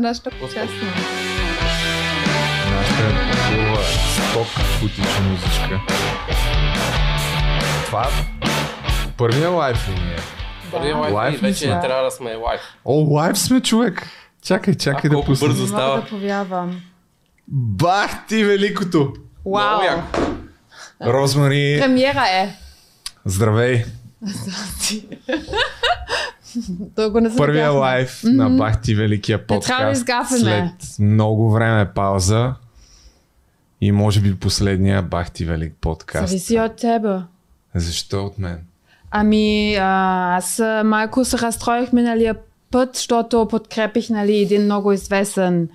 Нашата честна. Нашата хубава сток футича музичка. Това първия лайф ли ни е? Първият Лайф лайф вече сме? трябва да сме лайф. О, лайф сме, човек! Чакай, чакай А, да пусна. бързо Не става. да повярвам. Бах ти великото! Вау! Розмари, Премиера е. здравей! Дълго не се Първия лайф на Бах ти великия подкаст. изгафяме. След много време пауза. И може би последния Бах ти велик подкаст. Зависи от тебе. Защо от мен? Ами, а, аз малко се разстроих миналия път, защото подкрепих нали, един много известен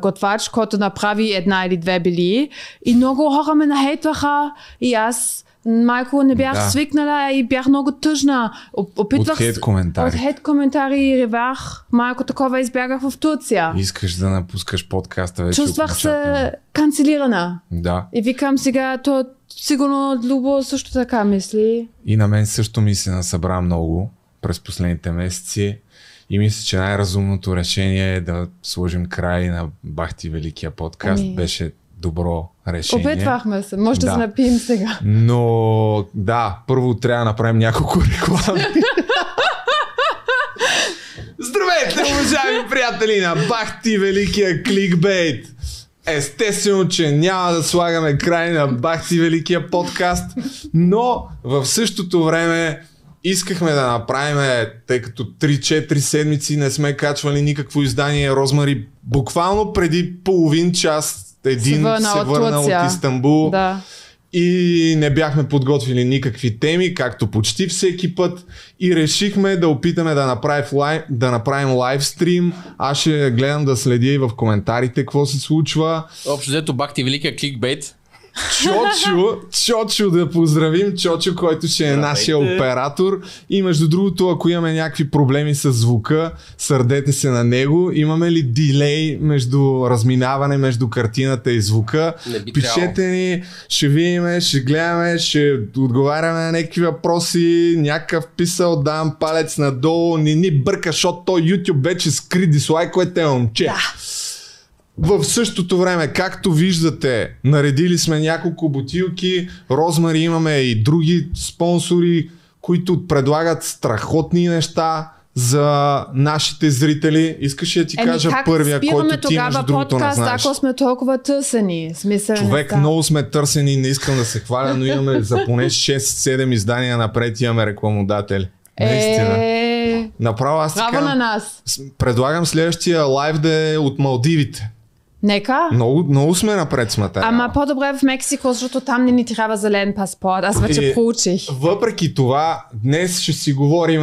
готвач, който направи една или две били. И много хора ме нахейтваха и аз малко не бях Да. свикнала и бях много тъжна. Оп- Опитвах От се- коментари. От хейт коментари ревах. Малко такова избягах в Турция. Искаш да напускаш подкаста вече Чувствах се канцелирана. Да. И викам сега, то сигурно Любо също така мисли. И на мен също ми се насъбра много през последните месеци. И мисля, че най-разумното решение е да сложим край на Бахти Великия подкаст. Ами. Беше добро решение. Опитвахме се. Може да, Да. се напием сега. Но да, първо трябва да направим няколко реклами. Здравейте, уважаеми приятели на Бахти Великия кликбейт! Естествено, че няма да слагаме край на Бахти Великия подкаст, но в същото време искахме да направим, тъй като 3-4 седмици не сме качвали никакво издание Розмари, буквално преди половин час един върна се върна от. Истанбул Да. и не бяхме подготвили никакви теми, както почти всеки път. И решихме да опитаме да направим, лайв, да направим лайв стрим. Аз ще гледам да следя и в коментарите какво се случва. Общо взето бах ти великия кликбейт. Чочо, Чочо да поздравим, Чочо, който ще е нашия оператор. И между другото, ако имаме някакви проблеми с звука, сърдете се на него. Имаме ли дилей между разминаване между картината и звука? Пишете ни, ще видим, ще гледаме, ще отговаряме на някакви въпроси. Някакъв писал, давам палец надолу, не ни бърка, защото той YouTube вече скри дислайковете, момче. Да. В същото време, както виждате, наредили сме няколко бутилки. Розмари имаме и други спонсори, които предлагат страхотни неща за нашите зрители. Искаш ли да ти Еми, кажа първия, който ти тогава другото не подкаст, знаеш? ако сме толкова търсени? Смисъл Човек, много сме търсени, не искам да се хваля, но имаме за поне 6-7 издания напред имаме рекламодатели. Наистина. Е, Направо аз така, на нас. предлагам следващия лайв да е от Малдивите. Нека. Много, много сме напред с материала. Ама по-добре в Мексико, защото там не ни трябва зелен паспорт. Аз вече И- проучих. Въпреки това, днес ще си говорим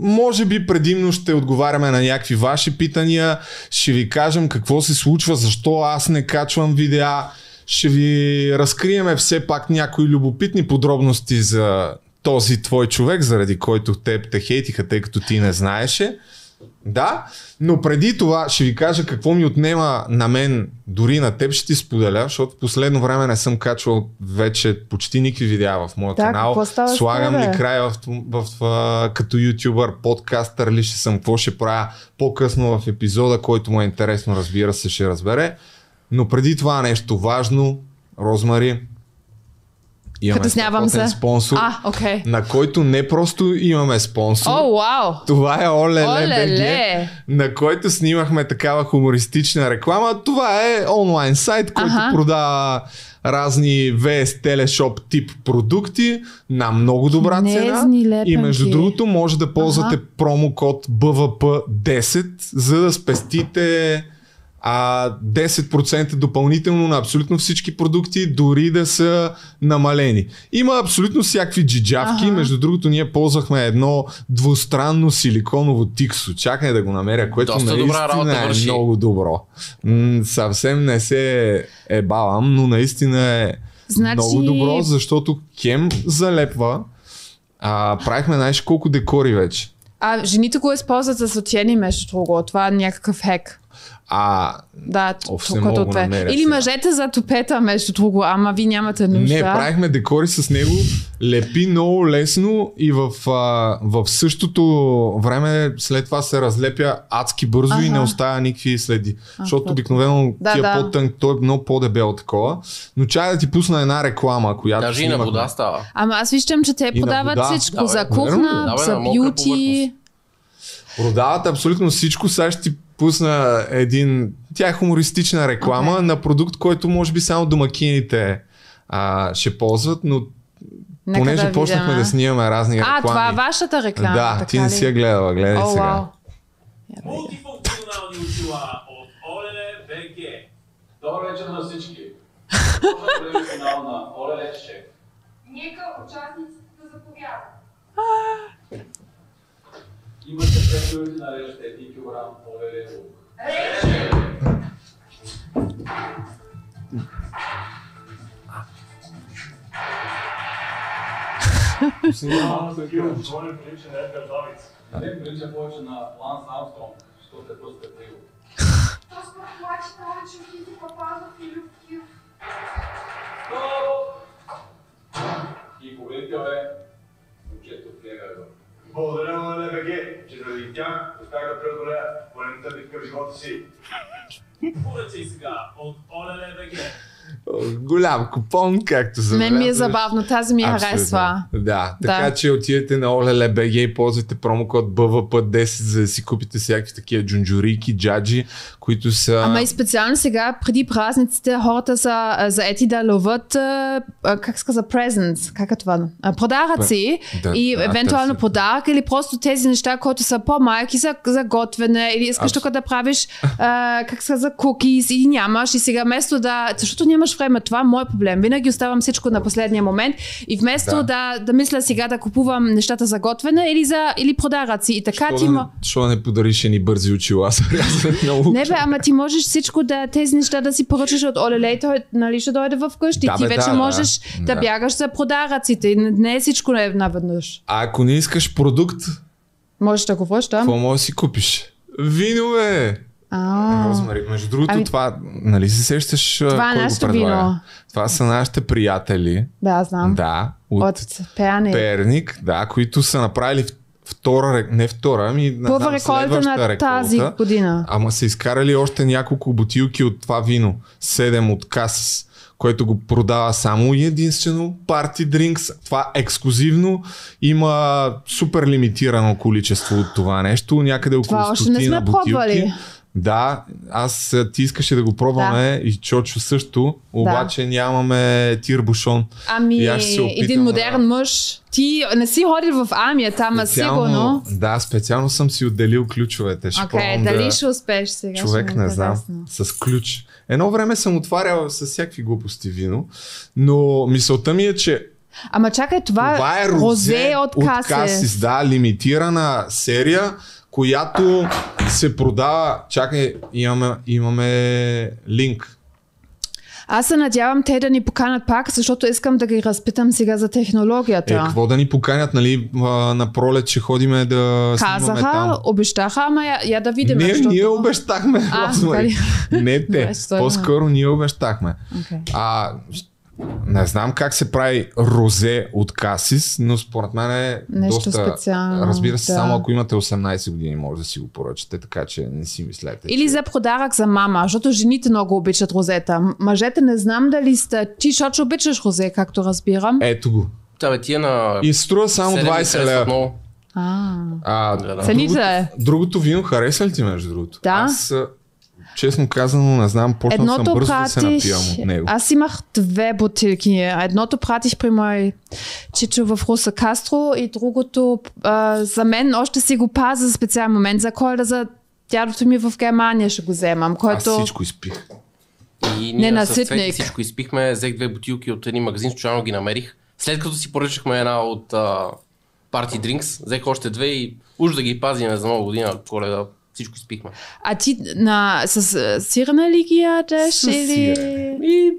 може би предимно ще отговаряме на някакви ваши питания, ще ви кажем какво се случва, защо аз не качвам видеа, ще ви разкриеме все пак някои любопитни подробности за този твой човек, заради който теб те хейтиха, тъй като ти не знаеше. Да, но преди това ще ви кажа какво ми отнема на мен, дори на теб ще ти споделя, защото в последно време не съм качвал вече почти никакви видеа в моя Да, канал. Слагам ли край в, в, в, като ютубър, подкастър ли ще съм, какво ще правя по-късно в епизода, който му е интересно, разбира се, ще разбере. Но преди това нещо важно, Розмари, имаме Притеснявам се. спонсор, А, окей. на който не просто имаме спонсор, О, вау! това е! БГ, на който снимахме такава хумористична реклама. Това е онлайн сайт, който Аха. продава разни VS Teleshop тип продукти на много добра цена. Незни лепенки. И между другото може да ползвате Аха. промокод BVP10, за да спестите а 10% допълнително на абсолютно всички продукти, дори да са намалени. Има абсолютно всякакви джиджавки. Ага. Между другото, ние ползвахме едно двустранно силиконово тиксо. Чакай да го намеря, което Доста добра наистина работа е върши. много добро. М- съвсем не се е балам, но наистина е Значи- много добро, защото Кем залепва. А, правихме знаеш колко декори вече. А жените го използват за сочени, между другото. Това е някакъв хек. А Да, О, все тук мога това е. намеря Или сега. мъжете за топета, между друго, ама ви нямате нужда. Не, правихме декори с него, лепи много лесно и в, а, в същото време след това се разлепя адски бързо и Аха. не оставя никакви следи. Защото това- обикновено Да, тия да. по-тънк, той е много по-дебел такова. Но чай да ти пусна една реклама, която Даже и на вода става. Ама аз виждам, че те на продават вода. всичко Да, бе, за кухна, за бюти. Продават абсолютно всичко. Сега ще ти пусна един... Тя е хумористична реклама Окей. на продукт, който може би само домакините а, ще ползват, но Нека понеже да почнахме да снимаме разни А, реклами. това е вашата реклама. Да, така ти не си я гледала, гледай О, сега. Мултифункционални очила от Олеле БГ. Добър вечер на всички. Започва професионал на Олеле Шеф. Нека участниците да заповядат. Имате 5 минути нарежете 1 кг Олеле лук. Не прилича повече на Ланс Армстронг, защото е повече от Папазов и Любкив. И. Благодаря на ЛБГ, че заради тях успях да преодолея големите битка в живота си. Поръчай сега от Олеле БГ. Голям купон, както за Мен ми е забавно, тази ми я харесва. Да, така Да. че отидете на OLLBG и ползвайте промокод BVP10, за да си купите всякакви такива джунджурики, джаджи, които са... Ама и специално сега, преди празниците, хората са заети да а, как се казва, presents, как е това? Подаръци Да, и да, евентуално търсят. подарък или просто тези неща, които са по-малки за, за готвене или искаш тук да правиш, как се казва, кукис и нямаш и сега вместо да, защото нямаш време, това е мой проблем. Винаги оставам всичко на последния момент и вместо Да. да, да, мисля сега да купувам нещата за готвене или за или подаръци и така Що ти да, ма... не, що да не подариш ни бързи очила на лук? Не бе, ама ти можеш всичко да, тези неща да си поръчаш от Олеле и той нали, ще дойде в къщи. Да, ти бе, вече да, да. можеш да, Да. бягаш за подаръците. Не, е всичко е наведнъж. А ако не искаш продукт, Можеш да го връщам. какво можеш да си купиш? Вино, бе! А, Розмари. Между другото, Ами- това, нали се сещаш Това е кой го нашето вино. Това са нашите приятели. да, знам. Да, от, От Перник. Перник, да, които са направили втора, не втора, ами Първа реколта на тази реколта. година. Ама са изкарали още няколко бутилки от това вино. Седем от Касис, който го продава само и единствено Party Drinks. Това ексклюзивно има супер лимитирано количество от това нещо. Някъде около Това още не сме бутилки. пробвали. Да, аз ти искаше да го пробваме и Чочо също, обаче нямаме тирбушон. Ами, И аз се опитам един да- модерн мъж. Ти не си ходил в армията, ама сигурно. Да, специално съм си отделил ключовете. Ще пробвам дали да... ще успееш сега? Човек ще ми е не знам. С ключ. Едно време съм отварял с всякакви глупости вино, но мисълта ми е, че Ама чакай, това, това е розе розе от от Касис. Касис. Да, лимитирана серия, която се продава. Чакай, имаме, имаме линк. Аз се надявам те да ни поканат пак, защото искам да ги разпитам сега за технологията. Е, какво да ни поканят, нали, на пролет, че ходиме да снимаме Казаха, там. обещаха, ама я, я да видим. Не, защото... ние обещахме. А, Розмари. Не те. По-скоро ние обещахме. Окей. А, не знам как се прави розе от Касис, но според мен е Нещо доста... специално, Разбира се, да. само ако имате 18 години, може да си го поръчате, така че не си мислете. Или за подарък за мама, защото жените много обичат розета. Мъжете не знам дали сте... Ти, защото обичаш розе, както разбирам. Ето го. Та бе, тия на... И струва само 7 ми 20 харесват лева. А, А, Да, да. Другото, е. другото вино хареса ли ти, между другото? Да. Аз, честно казано, не знам, почнал съм едното бързо да се напивам от него. Аз имах две бутилки. Едното пратих при мой чичо в Руса Кастро и другото а, за мен още си го пазя за специален момент. За коледа за дядото ми в Германия ще го вземам, Аз който... всичко изпих. И ние на с Цвети всичко изпихме, взех две бутилки от един магазин, случайно ги намерих. След като си поръчахме една от а, Party Drinks, взех още две и уж да ги пазим за нова година, коледа, всичко изпихме. А ти на, с сирена ли ги ядеш? С Или. И,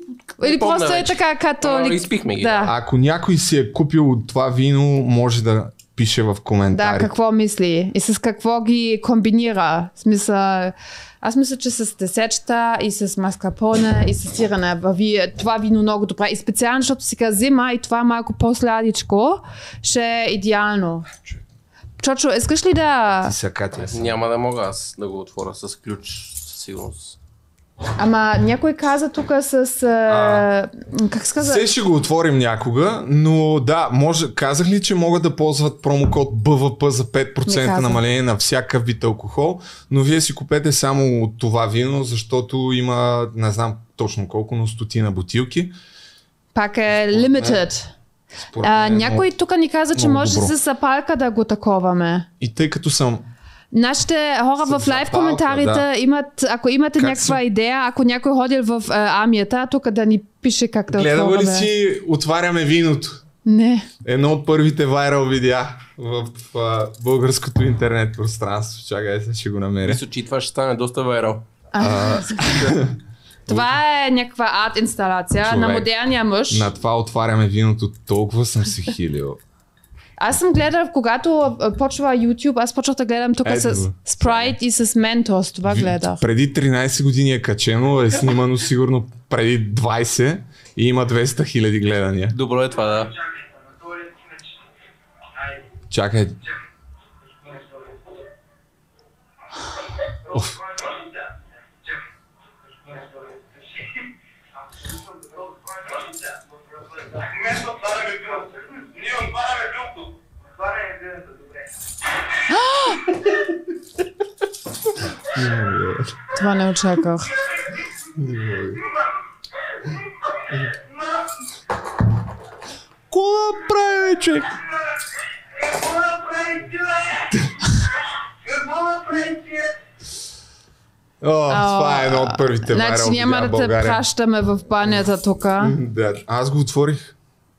или просто е вече. така като... А, изпихме ги, Да. Ако някой си е купил това вино, може да пише в Да, коментарите. какво мисли и с какво ги комбинира. В Смисъл, аз мисля, че с десечта и с маскапоне и с сирене върви това вино много добре. И специално, защото сега зима и това малко по-сладичко, ще е идеално. Чочо, искаш ли да... Ти сега, Катя, си. Няма да мога аз да го отворя с ключ, със сигурност. Ама някой каза тук с... А... Как се каза? Все ще го отворим някога, но да, може, казах ли, че могат да ползват промокод БВП за Не 5% казах. намаление на всякакъв вид алкохол, но вие си купете само от това вино, защото има, не знам точно колко, но стотина бутилки. Пак е limited. Според А, мен е някой тук ни каза, че може добро. с запалка да го таковаме. И тъй като съм Нашите хора С в лайв коментарите да. имат, ако имате Как някаква са- идея, ако някой ходил в а, армията, тук да ни пише как да Гледала ли си Отваряме виното? Не. Едно от първите вайрал видеа в, а, българското интернет пространство. Чакай, сега ще го намеря. Мисля, че това ще стане доста вайрал. Това е някаква арт инсталация Човек. на модерния мъж. На това отваряме виното, толкова съм се хилил. Аз съм гледал, когато почва YouTube, аз почвах да гледам тук Ето с. Sprite и с Mentos. Това гледах. Преди 13 години е качено, е снимано сигурно преди 20 и има 200 хиляди гледания. Добро е това, да. Чакай. Това не очаквах. Да прави? Какво направи ти? О, това е едно от първите Значи няма да те пращаме в банята тук. Да, аз го отворих.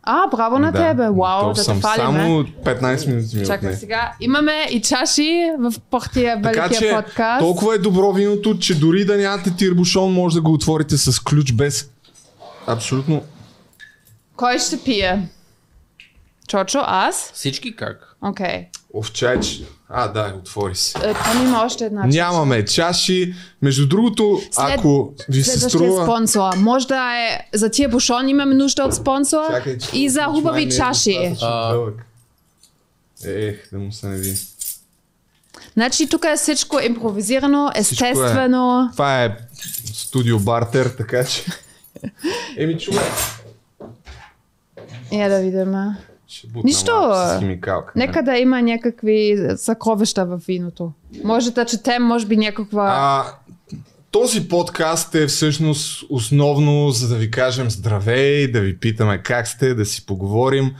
А, браво на да. тебе. Вау, да те съм фалиме. Само 15 минути ми Чакай отне. сега. Имаме и чаши в Така великия че подкаст. толкова е добро виното, че дори да нямате тирбушон, може да го отворите с ключ без абсолютно Кой ще пие? Чочо, аз? Всички как? Окей. овчач. А, да, отвори се. Там има още една чаша. Нямаме чаши. Между другото, След- ако ви се струва... спонсор. Може да е за тия бушон имаме нужда от спонсор Чакай, че и за хубави е чаши. достатъчно А. Ех, да му се не види. Значи тук е всичко импровизирано, естествено. Това е студио бартер, така че... Еми, човек. Я да видим. Ще бутна Нищо. с химикалка. Нека да има някакви съкровища в виното. Може да четем, може би някаква... А, този подкаст е всъщност основно за да ви кажем здравей, да ви питаме как сте, да си поговорим,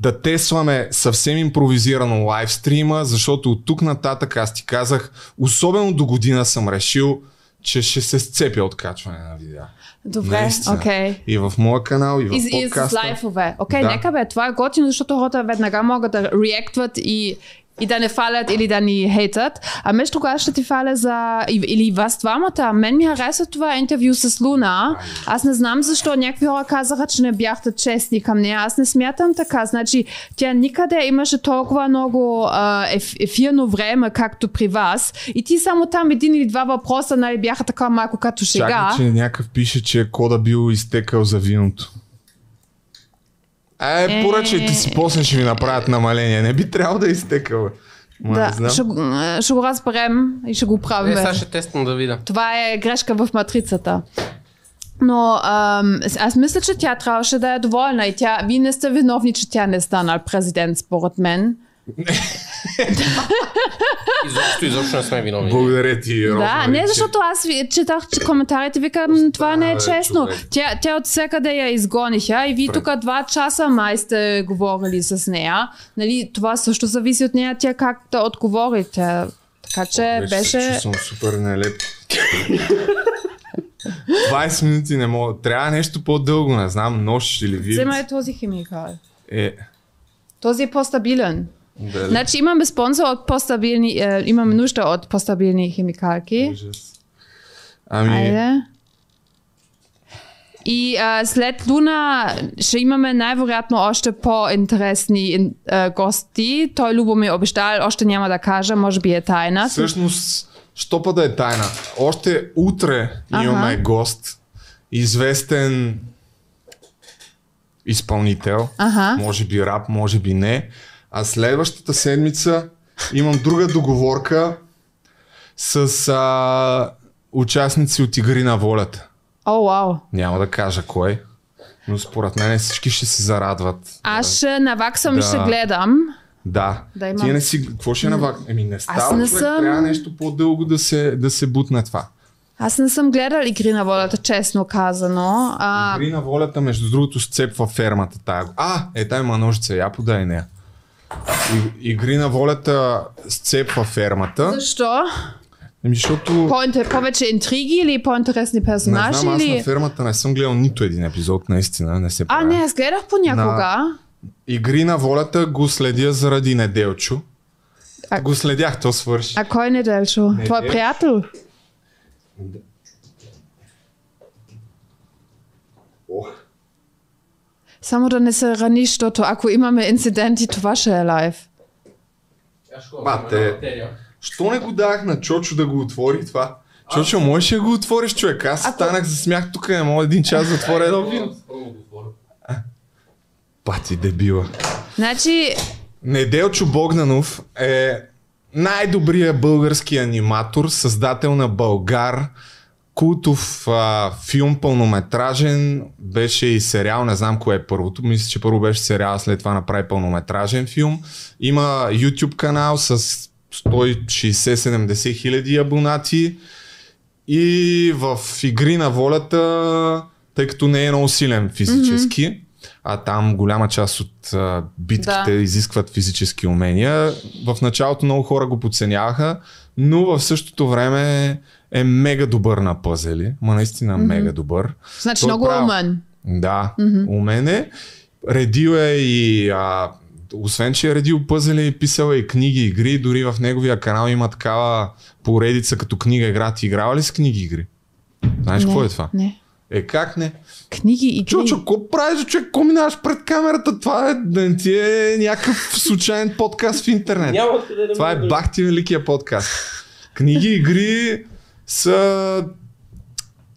да тестваме съвсем импровизирано лайвстрима, защото от тук нататък аз ти казах, особено до година съм решил, че ще се сцепя от качване на видеа. Добре, окей. И в моя канал, и в И, и с подкаста. лайфове. Окей, Да. нека бе, това е готино, защото хората веднага могат да реактват и, и да не фалят или да ни хейтат. А между тогава ще ти фаля за... Или вас двамата. Мен ми хареса това интервю с Луна. Аз не знам защо някакви хора казаха, че не бяхте честни към нея. Аз не смятам така. Значи, тя никъде имаше толкова много ефирно време, както при вас. И ти само там един или два въпроса, нали, бяха така малко като шега. Чакай, че някакъв пише, че кода бил изтекал за виното. Е, поръчайте си, после ще ви направят намаление. Не би трябвало да е изтекал. бе. Ма, Да, знам. ще, го- е, ще го разберем и ще го правим. Е, сега ще тествам да видя. Това е грешка в матрицата. Но ам, аз мисля, че тя трябваше да е доволна и тя, вие не сте виновни, че тя не стана президент, според мен. Изобщо, изобщо не сме виновни. Благодаря ти, Роза. да, не защото аз четах че коментарите, викам, това не е честно. Тя, тя от всекъде я изгониха и вие тук два часа май сте говорили с нея. Нали, това също зависи от нея, тя как да отговорите. Така че Вече беше... чувствам супер нелеп. 20 минути не мога. Трябва нещо по-дълго, не знам, нощ или вид. Вземай този химикал. Е, Този е по-стабилен. Значи имаме спонсор от по-стабилни, е, имаме нужда от по-стабилни химикалки. Ужас. Ами, Айде. И а, след Луна ще имаме най-вероятно още по-интересни ин- а, гости. Той Любо ми обещал, още няма да кажа, може би е тайна. Всъщност, що па да е тайна? Още утре Аха. имаме гост, известен изпълнител, Аха. може би рап, може би не. А следващата седмица имам друга договорка с а, участници от Игри на волята. О, вау. Няма да кажа кой, но според мен всички ще се зарадват. Аз ще наваксам и Да. ще гледам. Да. Да имам. Ти не си... Какво ще навак? Еми не става, не човек. съм- Трябва нещо по-дълго да се, да се бутне това. Аз не съм гледал Игри на волята, честно казано. А, Игри на волята, между другото, сцепва фермата тая. А, е, тай има ножица, я подай нея. И- Игри на волята сцепва фермата. защо? Еми, защото... По- повече интриги или по-интересни Не персонажи? знам, аз на фермата не съм гледал нито един епизод, наистина, не се А, правя. не, аз гледах понякога. Игри на волята го следя заради Неделчо. А- Го следях, то свърши. А кой не Делчо? Твой Делчо. приятел? Ох. Само да не се раниш, защото ако имаме инциденти, това ще е лайв. Бате. Що не го дах на Чочо да го отвори това? Чочо, можеш ли да го отвориш, човек? Аз станах за смях тук, не мога един час да отворя едно вино. Пати дебила. Значи, Неделчо Богданов е най-добрият български аниматор, създател на Българ, култов а, филм пълнометражен, беше и сериал, не знам кое е първото, мисля, че първо беше сериал, а след това направи пълнометражен филм. Има YouTube канал с 160-70 хиляди абонати и в Игри на волята, тъй като не е много силен физически, mm-hmm. а там голяма част от а, битките Да. изискват физически умения. В началото много хора го подценяваха, но в същото време е мега добър на пъзели. Ма наистина mm-hmm. мега добър. значи Той много прави- умен. Да, mm-hmm. умен е. Редил е и а, освен, че е редил пъзели, е писал и книги, игри, дори в неговия канал има такава поредица като книга игра. Ти играла ли с книги игри? Знаеш какво е това? Не. Е, как не? Книги и Чучо, какво правиш, човек? Какво минаваш пред камерата? Това е, да не ти е някакъв случайен подкаст в интернет. Няма да Това е бахти великия подкаст. Книги, игри са...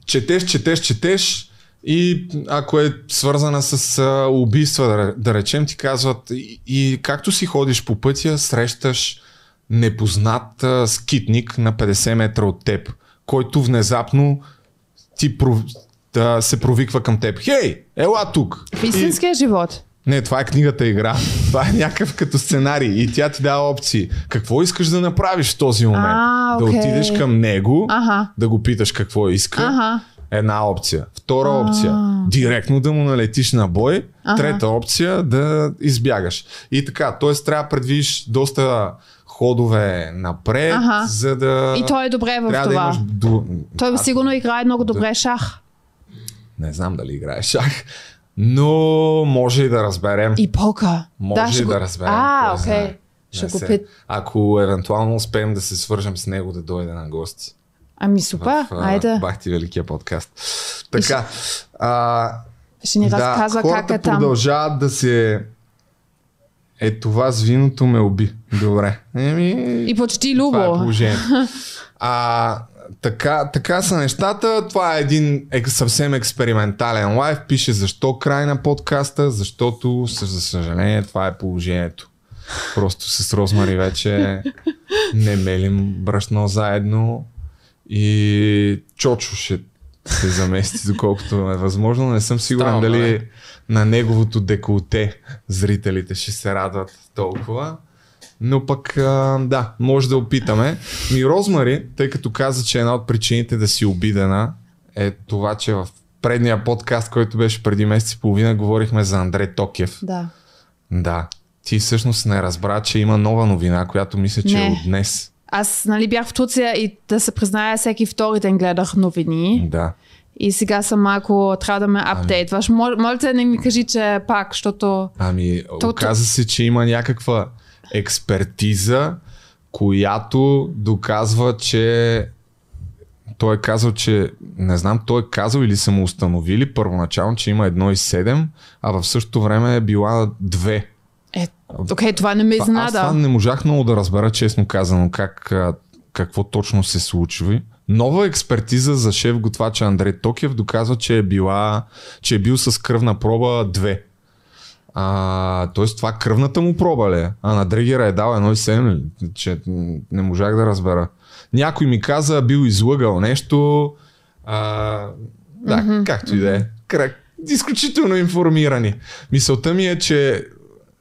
Четеш, четеш, четеш и ако е свързана с убийства, да, речем, ти казват и, и както си ходиш по пътя, срещаш непознат скитник на 50 метра от теб, който внезапно ти пров... да се провиква към теб. Хей, ела тук! В истинския живот. Не, това е книгата игра. Това е някакъв като сценарий и тя ти дава опции. Какво искаш да направиш в този момент? А, Да окей. отидеш към него, Аха. да го питаш какво иска. Аха. Една опция. Втора опция. Директно да му налетиш на бой. Аха. Трета опция да избягаш. И така, т.е. трябва да предвидиш доста ходове напред, Аха. за да... И той е добре в трябва да това. имаш... До... Той сигурно играе много добре шах. Не знам дали играеш шах, но може и да разберем. И покър. Може ще да, го- разберем. А, окей. Ще го пит. Ако евентуално успеем да се свържем с него да дойде на гости. Ами супер, в, айде. Бахти Великия подкаст. Така. А, Ще ни да, разказва как е там. продължават да се... Е, това с виното ме уби. Добре. Еми, И почти това е любо. положението. А, така, така са нещата. Това е един ек, съвсем експериментален лайф. Пише защо край на подкаста, защото, за съжаление, това е положението. Просто с Розмари вече не мелим брашно заедно и Чочо ще се замести, доколкото е възможно. Не съм сигурен Става, дали на неговото деколте зрителите ще се радват толкова. Но пък, а, да, може да опитаме. Ми Розмари, тъй като каза, че една от причините да си обидена е това, че в предния подкаст, който беше преди месец и половина, говорихме за Андре Токев. Да. Да. Ти всъщност не разбра, че има нова новина, която мисля, че е Не. от днес. Аз нали, бях в Турция и да се призная, всеки втори ден гледах новини. Да. И сега съм малко, трябва да ме апдейтваш. Мол, Молите, не ми кажи, че пак, защото... Ами, оказа се, че има някаква експертиза, която доказва, че той е казал, че не знам, той е казал или са му установили първоначално, че има 1,7, а в същото време е била 2. Е, окей, това не ме Това- Аз това изненада. не можах много да разбера, честно казано, как, какво точно се случва. Нова експертиза за шеф готвача Андрей Токев доказва, че е, била, че е бил с кръвна проба 2. А, тоест това кръвната му проба ли е? А на Дрегера е дал 1,7 ли? Че не можах да разбера. Някой ми каза, бил излъгал нещо. А, да, mm-hmm. както и да е. Кра- Изключително информирани. Мисълта ми е, че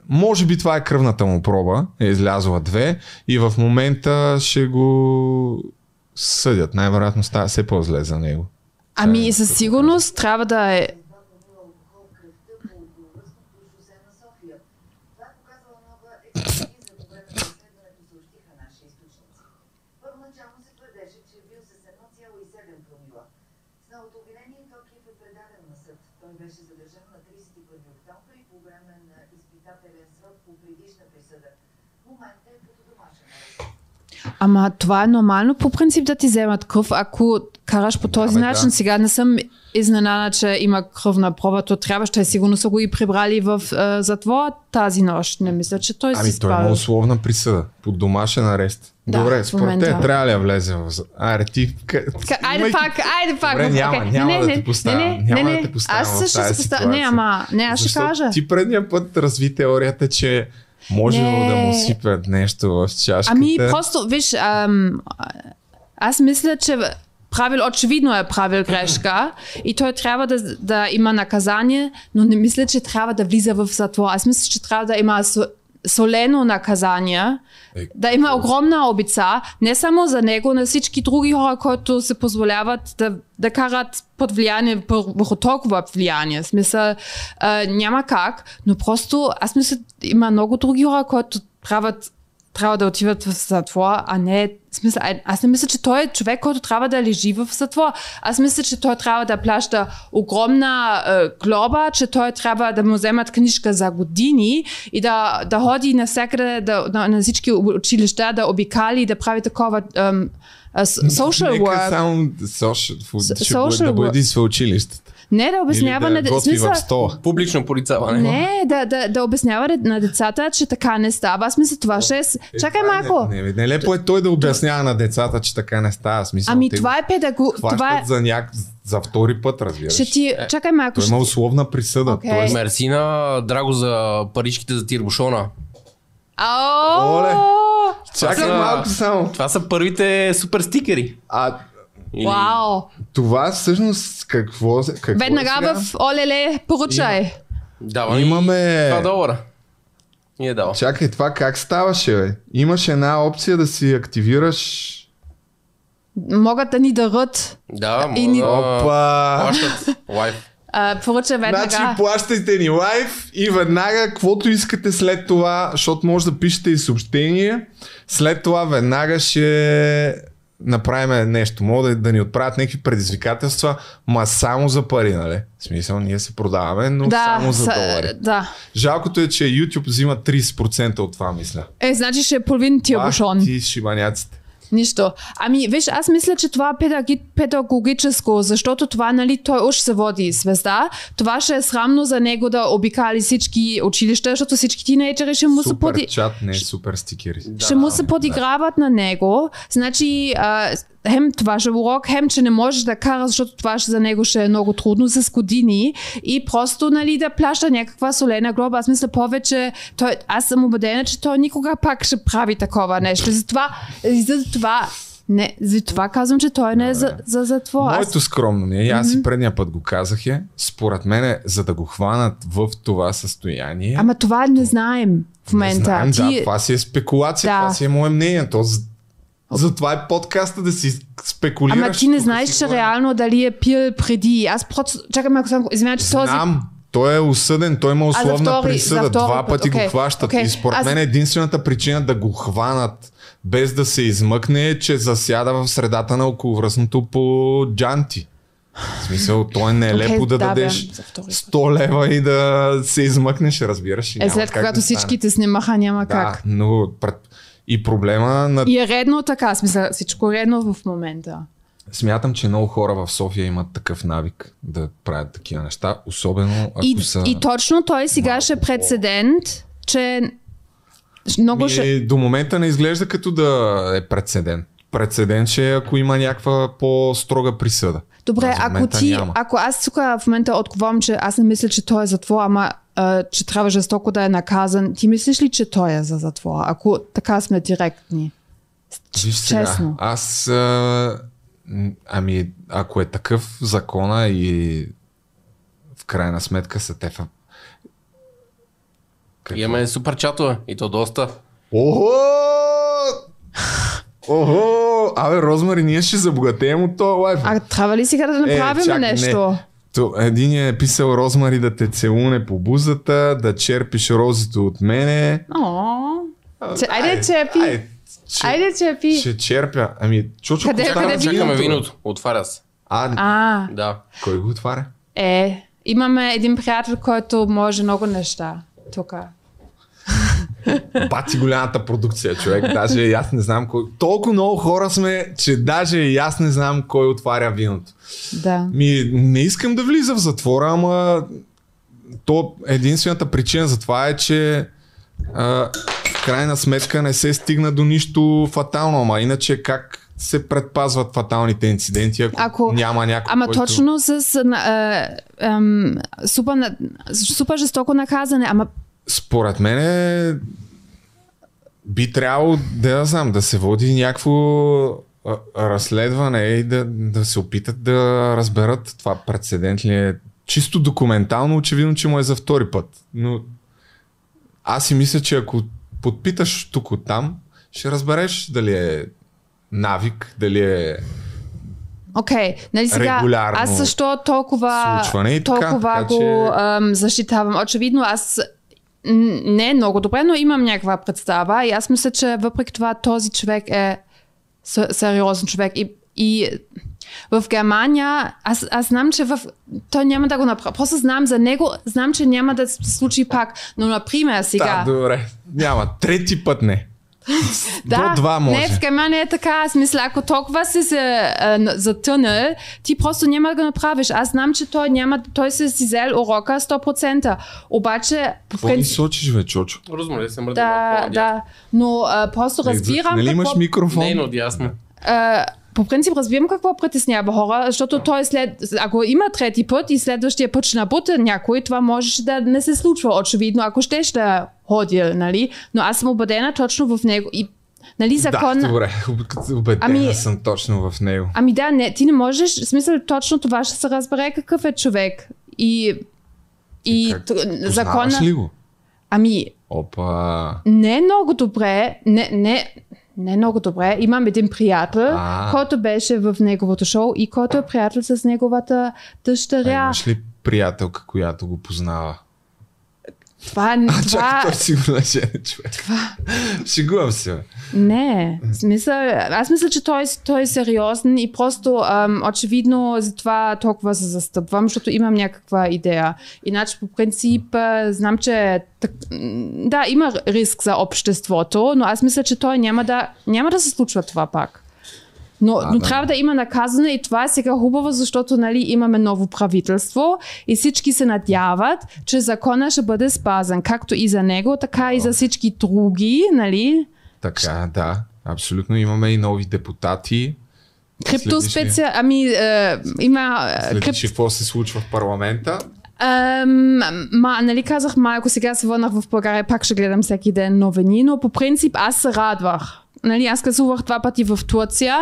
може би това е кръвната му проба, е излязла две и в момента ще го съдят. Най-вероятно става все по-зле за него. Ами със сигурност трябва да е алкохол в кръвта по околовръстното шосе на София. Това е показала нова експертиза по време на разследването, съобщиха наши източници. Първоначално се твърдеше, че е бил с 1,7 промила. С новото обвинение Токиев е предаден на съд. Той беше задържан на 31 октомври по време на изпитателен срок по предишна присъда. В момента е като домашен арест. Ама това е нормално по принцип да ти вземат кръв, ако караш по този бе, начин. да. Сега не съм изненада, че има кръвна проба, то трябваше, сигурно са го и прибрали в е, затвора тази нощ. Не мисля, че той Ами си той има справил. условна присъда. Под домашен арест. Да, Добре, според те трябва ли да влезе в... Аре, ти... Ка- Айде имай- пак, айде пак. Добре, няма, Окей. няма Не, да не, те поставям. Не, не, няма не, да те поставям Аз също се поставям. Не, ама, не, аз ще кажа. Ти предния път разви теорията, че може Не. да му сипят нещо в чашката. Ами просто, виж, ам, аз мисля, че правил, очевидно е правил грешка и той трябва да, да има наказание, но не мисля, че трябва да влиза в затвор. Аз мисля, че трябва да има солено наказание, Е, да има огромна обица, не само за него, на всички други хора, които се позволяват да, да карат под влияние, върху толкова влияние. Смисъл, а, няма как, но просто аз мисля, има много други хора, които правят трябва да отиват в затвор, а не... Смисъл, аз не мисля, че той е човек, който трябва да лежи в затвор. Аз мисля, че той трябва да плаща огромна е, глоба, че той трябва да му вземат книжка за години и да, да ходи навсякъде да, да, на всички училища, да обикали, да прави такова с- social Нека work. само social, social да бъде в училищата. Не, да обяснява Или на да де- готви смисъл-. Публично порицаване. Не, да, да, да обяснява де- на децата, че така не става. Аз мисля, това ще е... с- Чакай малко. Не, не, не, лепо е той да обяснява на децата, че така не става. Смисъл, Ами това е педагог... Това е... за, няк... за втори път, разбираш. Ще ти... Чакай малко. Той Ще... има условна присъда. Окей. Тоест, Мерси на Драго за паричките за тирбушона. Ао! Оле. Чакай са- малко само. Това са първите супер стикери. А Или... Вау! това всъщност какво, какво е Веднага сега? в Олеле, поръчай. Дава Имаме- 2 долара. И е дал. Чакай, това как ставаше, бе? Имаш една опция да си активираш... Могат да ни дадат. Да, И ни- Опа! плащат лайф. А, поръчай веднага. Значи плащайте ни лайв и веднага, каквото искате след това, защото може да пишете и съобщение, след това веднага ще направим нещо. Мога да, да ни отправят някакви предизвикателства, ма само за пари, нали? В смисъл, ние се продаваме, но да, само за долари. да. Жалкото е, че YouTube взима 30% от това, мисля. Е, значи ще е половин тия бушон. Ти шибаняците. Нищо. Ами, виж, аз мисля, че това педаги- педагогическо, защото това, нали, той уж се води звезда. Това ще е срамно за него да обикали всички училища, защото всички тинейджери ще му се Супер поди... чат, не супер стикери. ще му се подиграват на него. Значи, а, хем това ще е урок, хем, че не можеш да кара, защото това ще, за него ще е много трудно с години и просто нали, да плаща някаква солена глоба. Аз мисля повече, той, аз съм убедена, че той никога пак ще прави такова нещо. Затова, и за това, не, за това казвам, че той не е за, за затвор. Аз, Моето скромно мнение, аз и предния път го казах е, според мен, за да го хванат в това състояние, ама това не знаем в не момента. знаем, Ти, да, това си е спекулация, Да. това си е мое мнение. То, затова е подкаста да си спекулираш. ама ти не знаеш, че реално дали е пил преди. Аз просто, чакай малко, само- извинявай, че този Знам, той е осъден, той има условна втори- присъда, два път, пъти окей, го хващат. окей. И според Аз- мен единствената причина да го хванат без да се измъкне е, че засяда в средата на околовръстното по джанти. В смисъл, не е Окей, лепо да, да, дадеш за втори път. 100 лева и да се измъкнеш, разбираш. Е, след когато да всичките снимаха, няма Да, как. но пред... и проблема на... И е редно така, смисъл, всичко е редно в момента. Смятам, че много хора в София имат такъв навик да правят такива неща, особено ако И, са... и точно той сега малко ще е прецедент, че много ще... До момента не изглежда като да е прецедент. Прецедент ще е ако има някаква по-строга присъда. Добре, А за ако ти, няма. ако аз тук в момента отговарям, че аз не мисля, че той е затвор, ама а, че трябва жестоко да е наказан, ти мислиш ли, че той е за затвора? Ако така сме директни. Виж сега, Честно. аз... А, ами, ако е такъв закона и в крайна сметка са те... в- Какво? Имаме супер чатове и то доста. Охо! Охо! Абе, Розмари, ние ще забогатеем от този лайф. А трябва ли сега да направим Е, чак, нещо? Не. То, един е писал Розмари да те целуне по бузата, да черпиш розито от мене. О, Че- айде, черпи. Айде, че, Айде, черпи. ще черпя. Ами, чучо, Къде- къде виното. Чакаме виното. Отваря се. А, А, Да. кой го отваря? е, имаме един приятел, който може много неща. Тук. Бати голямата продукция, човек. Даже и аз не знам кой. Толкова много хора сме, че даже и аз не знам кой отваря виното. Да. Ми, не искам да влиза в затвора, ама то единствената причина за това е, че а, в крайна сметка не се стигна до нищо фатално, ама иначе как се предпазват фаталните инциденти, ако, Ако- няма някой, Ама който... точно с а, ам, супер, на- супер жестоко наказане. Ама Според мен е, би трябвало да знам, да се води някакво разследване и да, да се опитат да разберат това прецедент ли е. Чисто документално, очевидно, че му е за втори път. Но аз си мисля, че ако подпиташ тук от там, ще разбереш дали е навик, дали е Окей, нали сега, Регулярно аз защо толкова, случване и така, толкова така го че- ам, защитавам? Очевидно, аз не е много добре, но имам някаква представа и аз мисля, че въпреки това този човек е сериозен човек и, и в Германия, аз, аз знам, че в... той няма да го направи. Просто знам за него, знам, че няма да се случи пак. Но, например, сега... Да, добре. Няма. Трети път не. Да, До два може. не, в Германия е така. Аз мисля, ако толкова си се а, затънал, ти просто няма да го направиш. Аз знам, че той няма, той се си взел урока 100%. Обаче, Какво ни принцип, сочиш, бе, Чочо? Розмари се мърда да, да, но а, просто разбирам Нали имаш какво, микрофон? Не, но дясно. По принцип разбирам какво притеснява хора, защото той след, ако има трети път и следващия път ще набута някой, това можеше да не се случва, очевидно, ако ще ще ходил, нали? Но аз съм убедена точно в него и Нали закон... Да, добре. Об- Убедена Ами- съм точно в него. Ами да, не, ти не можеш, в смисъл точно това ще се разбере какъв е човек. И, и Как? т- Познаваш закона... ли го? Ами, Опа. не е много добре, не, не, не много добре. Имам един приятел, А. който беше в неговото шоу и който е приятел с неговата А дъщеря. имаш ли приятелка, която го познава? Това, А, това, чакай, той сигурно е женен човек. Шегувам се. Не, в смисъл, аз мисля, че той, той е сериозен и просто ам, очевидно за това толкова се застъпвам, защото имам някаква идея. Иначе по принцип знам, че так, да, има риск за обществото, но аз мисля, че той няма да, няма да се случва това пак. Но, А, но да. трябва да има наказане и това е сега хубаво, защото нали, имаме ново правителство и всички се надяват, че закона ще бъде спазен, както и за него, така и за всички други, нали? Така, да. Абсолютно имаме и нови депутати. Криптоспеция, ами е, има е, Следиш крип... какво се случва в парламента. Ем, ма, нали казах малко, сега се върнах в България, пак ще гледам всеки ден новини, но по принцип аз се радвах. Нали, аз казувах два пъти в Турция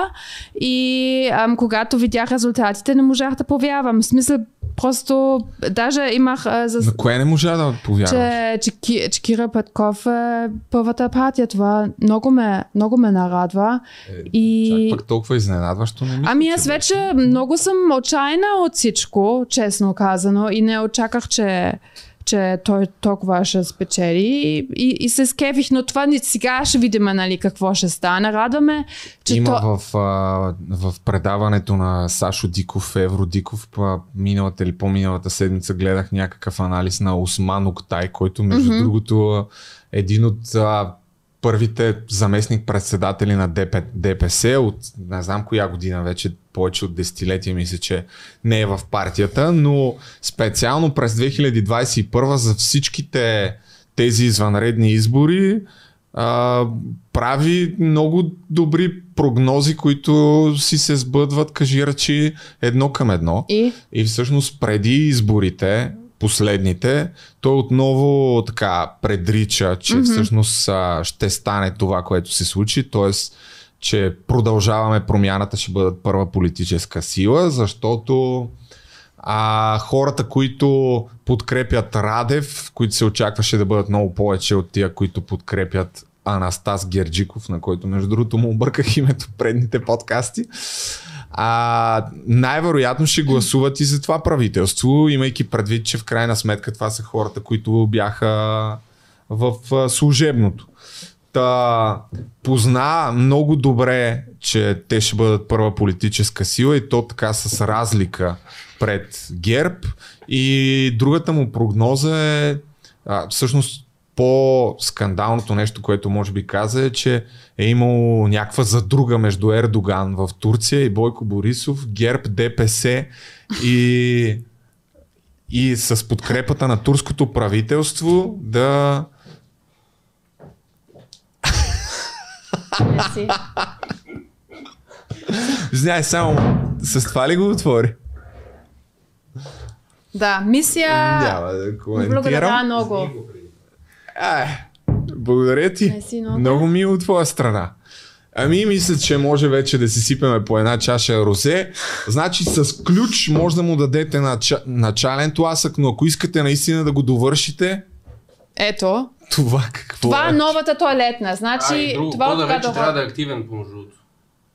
и ам, когато видях резултатите, не можах да повярвам. В смисъл, просто даже имах а, за... На кое не можа да повярваш? че, че, че Кира Петков е първата партия. Това много ме, много ме нарадва. и... Е, Чак пък толкова изненадващо не мисля, Ами аз че вече много съм отчаяна от всичко, честно казано, и не очаках, че, че той толкова ще спечели и, и, и се скефих, но това ни- сега ще видим нали, какво ще стане. Радваме, че Има то... в, а, в предаването на Сашо Диков, Евро Диков, миналата или по-миналата седмица гледах някакъв анализ на Осман Октай, който между Мгм. другото един от а, първите заместник председатели на ДП, ДПС от не знам коя година вече, повече от десетилетия мисля, че не е в партията, но специално през 2021 за всичките тези извънредни избори а, прави много добри прогнози, които си се сбъдват, кажи речи, едно към едно. И? И всъщност преди изборите, последните, той отново така предрича, че mm-hmm. всъщност а, ще стане това, което се случи, т.е. че продължаваме промяната, ще бъдат първа политическа сила, защото а, хората, които подкрепят Радев, които се очакваше да бъдат много повече от тия, които подкрепят Анастас Герджиков, на който между другото му обърках името в предните подкасти, а, най-вероятно ще гласуват и за това правителство, имайки предвид, че в крайна сметка това са хората, които бяха в служебното. Та, позна много добре, че те ще бъдат първа политическа сила и то така с разлика пред ГЕРБ. И другата му прогноза е, а, всъщност по-скандалното нещо, което може би каза е, че е имало някаква задруга между Ердоган в Турция и Бойко Борисов, ГЕРБ, ДПС и, и с подкрепата на турското правителство да Мерси. Знаеш, само с това ли го отвори? Да, мисия... Няма да Благодаря коментирам. много. Ай, благодаря ти. Много. Много мило от твоя страна. Ами, мисля, че може вече да си сипеме по една чаша розе. Значи с ключ може да му дадете нача... начален тласък, но ако искате наистина да го довършите, Ето, това какво това е? е новата туалетна. Значи, А, и друго, това кода от вече трябва да е активен по другото.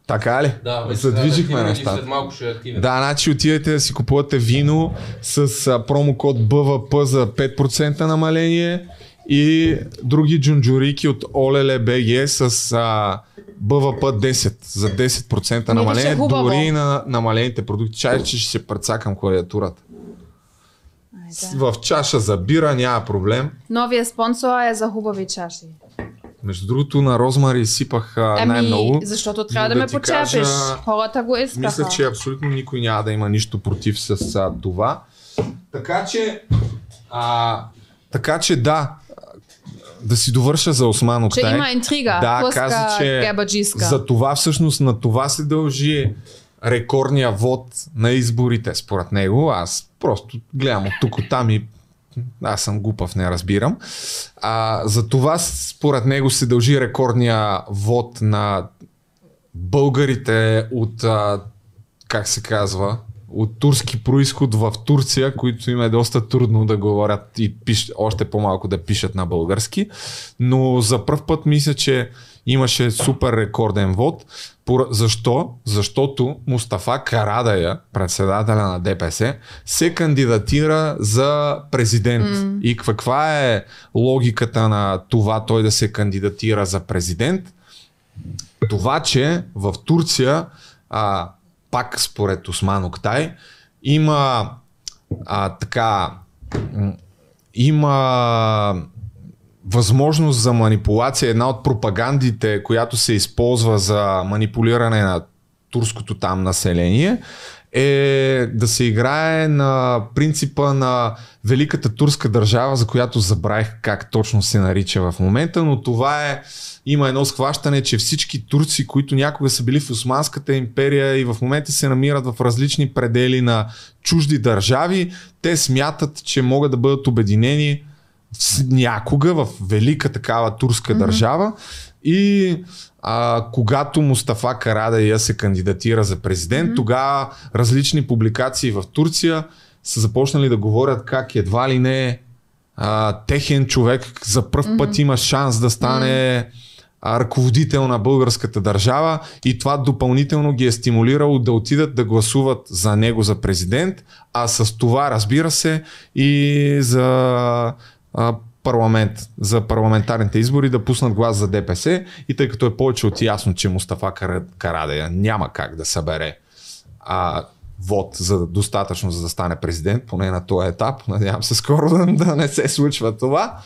Така ли? Да, вече Задвижихме да е нещата. След малко ще е активен. Да, значи отидете да си купувате вино с а, промокод БВП за 5% намаление и други джунджурики от Олеле БГ с а, БВП 10 за 10% намаление, хубаво. дори и на намалените продукти. Чай, че ще се прецакам клавиатурата. Айде. В чаша за бира няма проблем. Новия спонсор е за хубави чаши. Между другото на Розмари сипах Ами, най-много. защото трябва но да, ме кажа, Хората го искаха. Мисля, че абсолютно никой няма да има нищо против с а, това. Така че, а, така че да, да си довърша за Осман Че Октай. има интрига. Да, каза, че за това всъщност на това се дължи рекордния вод на изборите, според него. Аз просто гледам от тук от там и аз съм глупав, не разбирам. А, за това според него се дължи рекордния вод на българите от, а, как се казва, от турски происход в Турция, които им е доста трудно да говорят и пиш, още по-малко да пишат на български. Но за първ път мисля, че имаше супер рекорден вод. Защо? Защото Мустафа Карадая, председателя на ДПС, се кандидатира за президент. Mm. И каква е логиката на това той да се кандидатира за президент? Това, че в Турция, а, пак според Осман Октай, има а, така има възможност за манипулация. Една от пропагандите, която се използва за манипулиране на турското там население, е да се играе на принципа на Великата турска държава, за която забравих как точно се нарича в момента, но това е има едно схващане, че всички турци, които някога са били в Османската империя и в момента се намират в различни предели на чужди държави, те смятат, че могат да бъдат обединени някога в велика такава турска mm-hmm. държава и а, когато Мустафа Карадая се кандидатира за президент, mm-hmm. тогава различни публикации в Турция са започнали да говорят как едва ли не а, техен човек за първ mm-hmm. път има шанс да стане mm-hmm. а, ръководител на българската държава и това допълнително ги е стимулирало да отидат да гласуват за него за президент, а с това разбира се и за парламент, за парламентарните избори да пуснат глас за ДПС и тъй като е повече от ясно, че Мустафа Кара- Карадая няма как да събере а, вод за достатъчно за да стане президент, поне на този етап, надявам се скоро да, да не се случва това,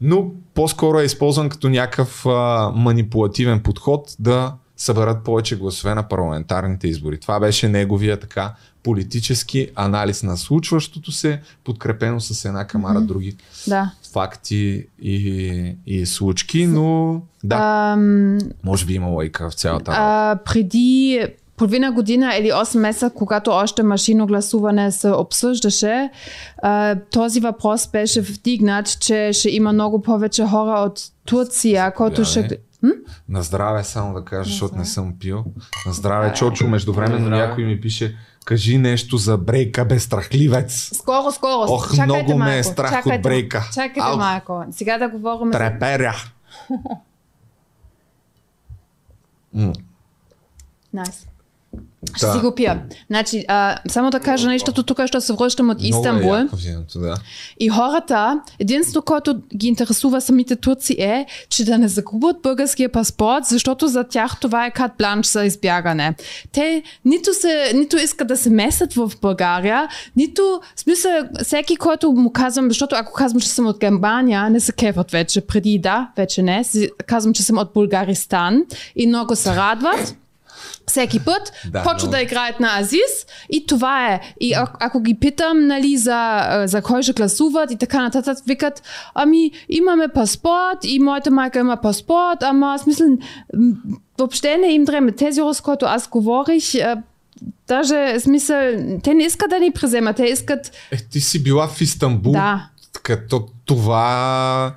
но по-скоро е използван като някакъв а, манипулативен подход да съберат повече гласове на парламентарните избори. Това беше неговия така политически анализ на случващото се, подкрепено с една камара mm-hmm. други Да. факти и, и случки, но да, Ам, може би има лойка в цялата работа. а, преди половина година или 8 месеца, когато още машинно гласуване се обсъждаше, този въпрос беше вдигнат, че ще има много повече хора от Турция, който ще... На здраве само да кажа, защото не съм пил. На здраве, Чочо, междувременно На здраве. някой ми пише Кажи нещо за брейка, бе страхливец. Скоро, скоро. Ох, Чакайте много ме е малко, страх от чакайте, брейка. Чакайте Ау. малко. Сега да говорим за... Треперя. Найс. Ще Да. си го пия. Значи, а, само да кажа нещо, тук ще се връщам от е Истанбул. яко виното, да. И хората, единството, което ги интересува самите турци е, че да не загубят българския паспорт, защото за тях това е кат бланш за избягане. Те нито, се, нито искат да се месят в България, нито, смисъл, всеки, който му казвам, защото ако казвам, че съм от Германия, не се кефат вече. Преди да, вече не. Казвам, че съм от Bulgaristan и много се радват. Всеки път Да, почва но- да играят на Азис и това е. И а, ако ги питам, нали, за, за кой ще гласуват и така нататък, викат, ами имаме паспорт и моята майка има паспорт, ама аз мисля, въобще не им дреме. Тези с които аз говорих, даже смисъл, те не искат да ни преземат, те искат Е, ти си била в Истанбул. Да. Като това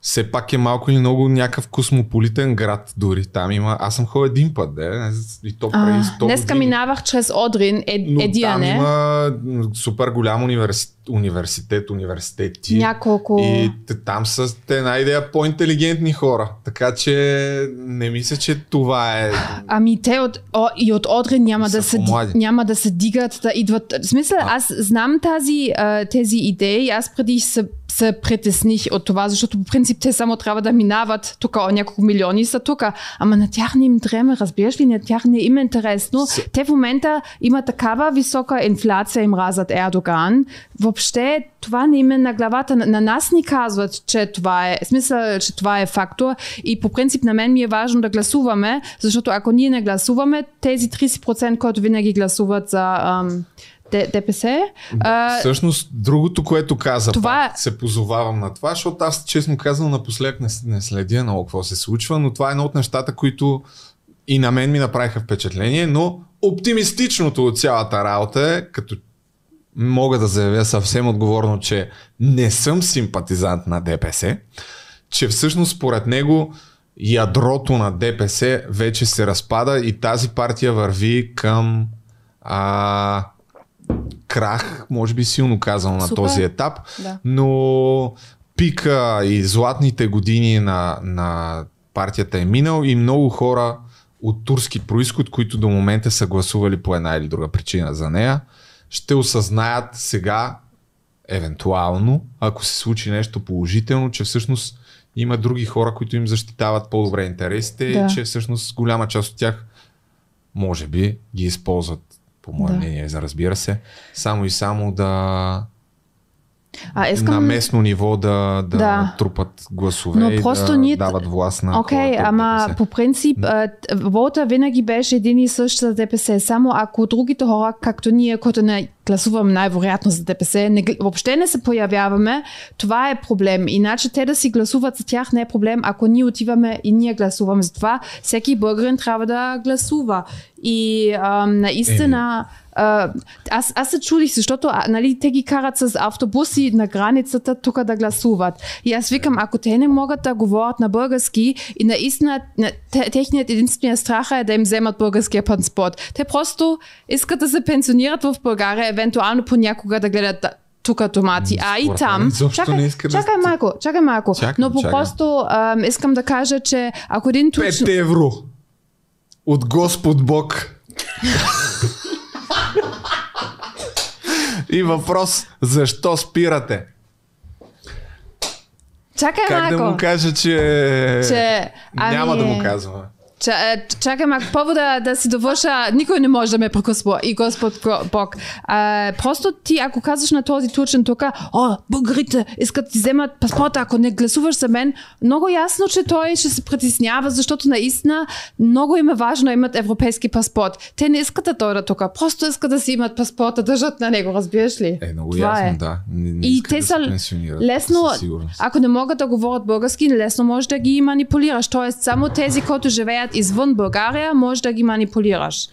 все пак е малко или много някакъв космополитен град дори. Там има... Аз съм ходил един път, да. И то преди А, 100 Днеска години. минавах чрез Одрин, е, Но едия, там не? има супер голям университет, университет университети. Няколко... И там са те една идея по-интелигентни хора. Така че не мисля, че това е... Ами те от, о, и от Одрин няма да, се, няма да се дигат, да идват. В смисъл, аз знам тази, а, тези идеи, аз преди се, се притесних от това, защото по принцип те само трябва да минават тук, о, няколко милиони са тук, ама на тях не им дреме, разбираш ли, на тях не им е интересно. Те в момента има такава висока инфлация, им разят Ердоган. Въобще това не им е на главата. На, на нас ни казват, че това е, смисъл, че това е фактор и по принцип на мен ми е важно да гласуваме, защото ако ние не гласуваме, тези 30%, които винаги гласуват за ам, ДПС, а, Всъщност, другото, което каза, Това пак, се позовавам на това, защото аз, честно казвам, напоследък не, не следя много какво се случва, но това е едно от нещата, които и на мен ми направиха впечатление, но оптимистичното от цялата работа е, като мога да заявя съвсем отговорно, че не съм симпатизант на ДПС, че всъщност според него ядрото на ДПС вече се разпада и тази партия върви към а, крах, може би силно казано на Супер. този етап, Да. но пика и златните години на, на партията е минал и много хора от турски происход, които до момента са гласували по една или друга причина за нея, ще осъзнаят сега, евентуално, ако се случи нещо положително, че всъщност има други хора, които им защитават по-добре интересите Да. и че всъщност голяма част от тях може би ги използват, по мое Да. мнение, за разбира се, само и само да а искам... на местно ниво да, да, Да. трупат гласове Но и просто да ние- дават власт на Окей, хората от ама ДПС. по принцип вота винаги беше един и същ за ДПС. Само ако другите хора, както ние, които не гласуваме най-вероятно за ДПС, не, въобще не се появяваме, това е проблем. Иначе те да си гласуват за тях не е проблем, ако ние отиваме и ние гласуваме за това. Всеки българин трябва да гласува. И ам, наистина... А, аз, аз се чудих, защото нали, те ги карат с автобуси на границата тук да гласуват. И аз викам, ако те не могат да говорят на български и наистина на- те, техният единствения страх е да им вземат българския паспорт. Те просто искат да се пенсионират в България, евентуално понякога да гледат да- тук томати, а и там. Чакай, да чакай сте- малко, чакай малко. Чакам, Но по чакам. просто ам, искам да кажа, че ако един туч... 5 евро от Господ Бог. и въпрос, защо спирате? Чакай Как малко. да му кажа, че... Че, Няма ами- да му казваме. Ča, čakaj, mak, първо да, да си довърша, никой не може да ме прекъсва и Господ Го- Бог. А, просто ти, ако казваш на този турчин тук, о, българите искат да ти вземат паспорта, ако не гласуваш за мен, много ясно, че той ще се притеснява, защото наистина много им е важно да имат европейски паспорт. Те не искат да дойдат тук, просто искат да си имат паспорта, държат на него, разбираш ли? Е, много Това ясно, е. да. Не, не И те да са лесно, ако не могат да говорят български, лесно живеят извън България, можеш да ги манипулираш.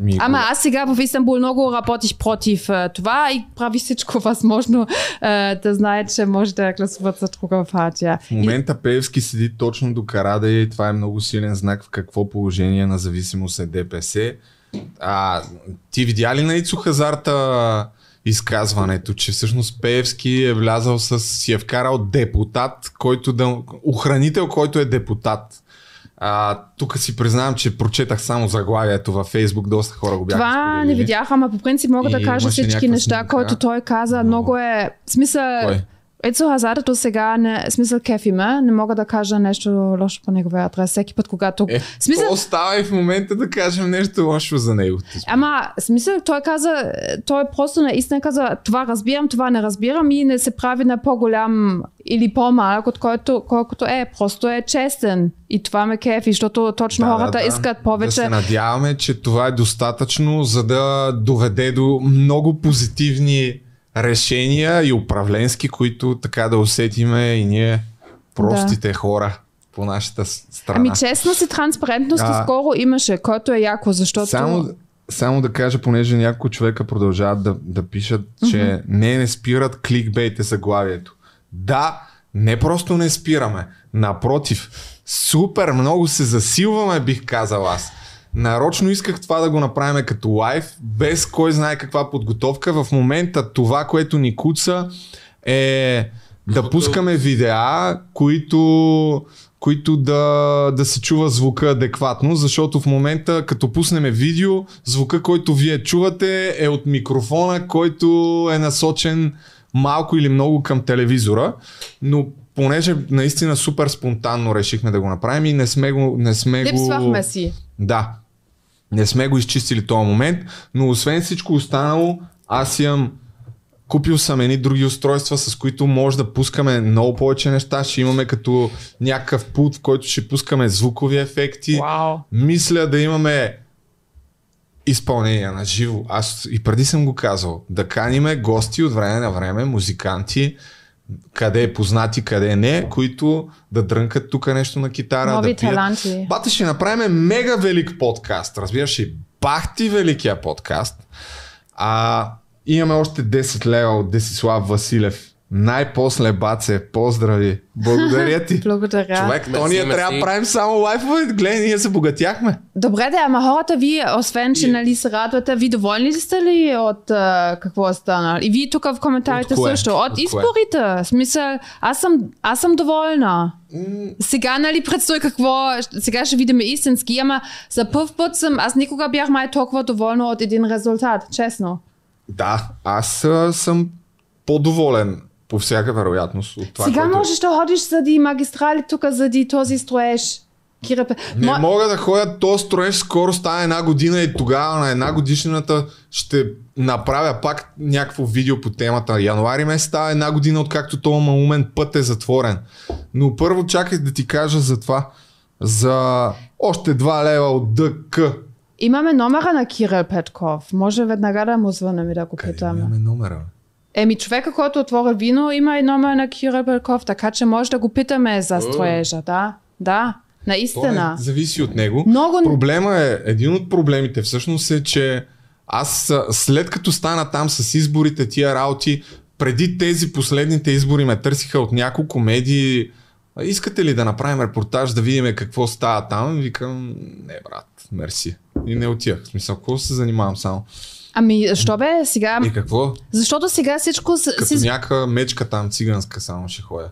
Ми, Ама аз сега в Истанбул много работих против е, това и прави всичко възможно е, да знае, че може да гласуват за друга партия. В момента Пеевски седи точно до Карадея и това е много силен знак в какво положение на зависимост е ДПС. А, ти видя ли на Ицо Хазарта изказването, че всъщност Пеевски е влязал с, си е вкарал депутат, който да, охранител, който е депутат. А, тук си признавам, че прочетах само заглавието във Фейсбук, доста хора го бяха Това не споделили. видях, ама по принцип мога да И кажа имаше всички неща, снимка. които той каза. Много. Много е... Смисъл... Кой? Ецо Хазарда до сега не, смисъл кефи ме, не мога да кажа нещо лошо по неговия адрес. Всеки път, когато... Е, смисъл, то става и в момента да кажем нещо лошо за него. Ама, смисъл, той каза, той просто наистина каза, това разбирам, това не разбирам и не се прави на по-голям или по-малък, от който, колкото е. Просто е честен. И това ме кефи, защото точно хората искат Да повече. се надяваме, че това е достатъчно, за да доведе до много позитивни решения и управленски, които така да усетиме и ние простите хора по нашата страна. Ами честност и транспарентност А. скоро имаше, който е яко, защото... Само, само да кажа, понеже няколко човека продължават да, да пишат, че не, не спират кликбейте заглавието. Да, не просто не спираме. Напротив, супер много се засилваме, бих казал аз. Нарочно исках това да го направим като лайв, без кой знае каква подготовка. В момента това, което ни куца е да пускаме видеа, които, които да, да се чува звука адекватно, защото в момента, като пуснем видео, звука, който вие чувате е от микрофона, който е насочен малко или много към телевизора, но понеже наистина супер спонтанно решихме да го направим и не сме го... Не сме го... Липсвахме си. Да. Не сме го изчистили този момент, но освен всичко останало, аз имам Купил съм едни други устройства, с които може да пускаме много повече неща. Ще имаме като някакъв пулт, в който ще пускаме звукови ефекти. Вау. Мисля да имаме изпълнение на живо. Аз и преди съм го казал. Да каниме гости от време на време, музиканти, къде е познати, къде не, които да дрънкат тук нещо на китара. Нови да пият. таланти. Бата ще направим мега велик подкаст. Разбираш ли? Бахти великия подкаст. А, имаме още 10 лева от Десислав Василев. Най-после, баце, поздрави. Благодаря ти. Благодаря. Човек, то Мерси, ние мерси. трябва да правим само лайфове. Гледай, ние се богатяхме. Добре, да, ама хората, вие, освен, че нали се радвате, ви доволни ли сте ли от а, какво е станало? И вие тук в коментарите От също. От, От изборите. Смисъл, аз съм, аз съм доволна. Сега, нали, предстои какво, сега ще видим истински, ама за първ път съм, аз никога бях май толкова доволна от един резултат, честно. Да, аз а, съм по-доволен по всяка вероятност от това, сега което... можеш да ходиш заради магистрали тук, заради този строеж. Кирапе. Не Мо- мога да ходя, то строеж скоро става една година и тогава на една годишната ще направя пак някакво видео по темата. Януари месец става една година, откакто този малумен път е затворен. Но първо чакай да ти кажа за това. За още 2 лева от ДК. Имаме номера на Кирил Петков. Може веднага да му звънем и да го питаме. имаме номера? Еми, човека, който отвори вино, има и номер на Кирил Петков, така че може да го питаме за строежа, да? Да, То наистина. не зависи от него. Много- Проблема е, един от проблемите всъщност е, че аз след като стана там с изборите, тия работи, преди тези последните избори ме търсиха от няколко медии. «А, Искате ли да направим репортаж, да видим какво става там? Викам, не брат, мерси. И не отивах. В смисъл, какво се занимавам само? Ами, що бе сега? И какво? Защото сега всичко Като си... някаква мечка там циганска само ще ходя.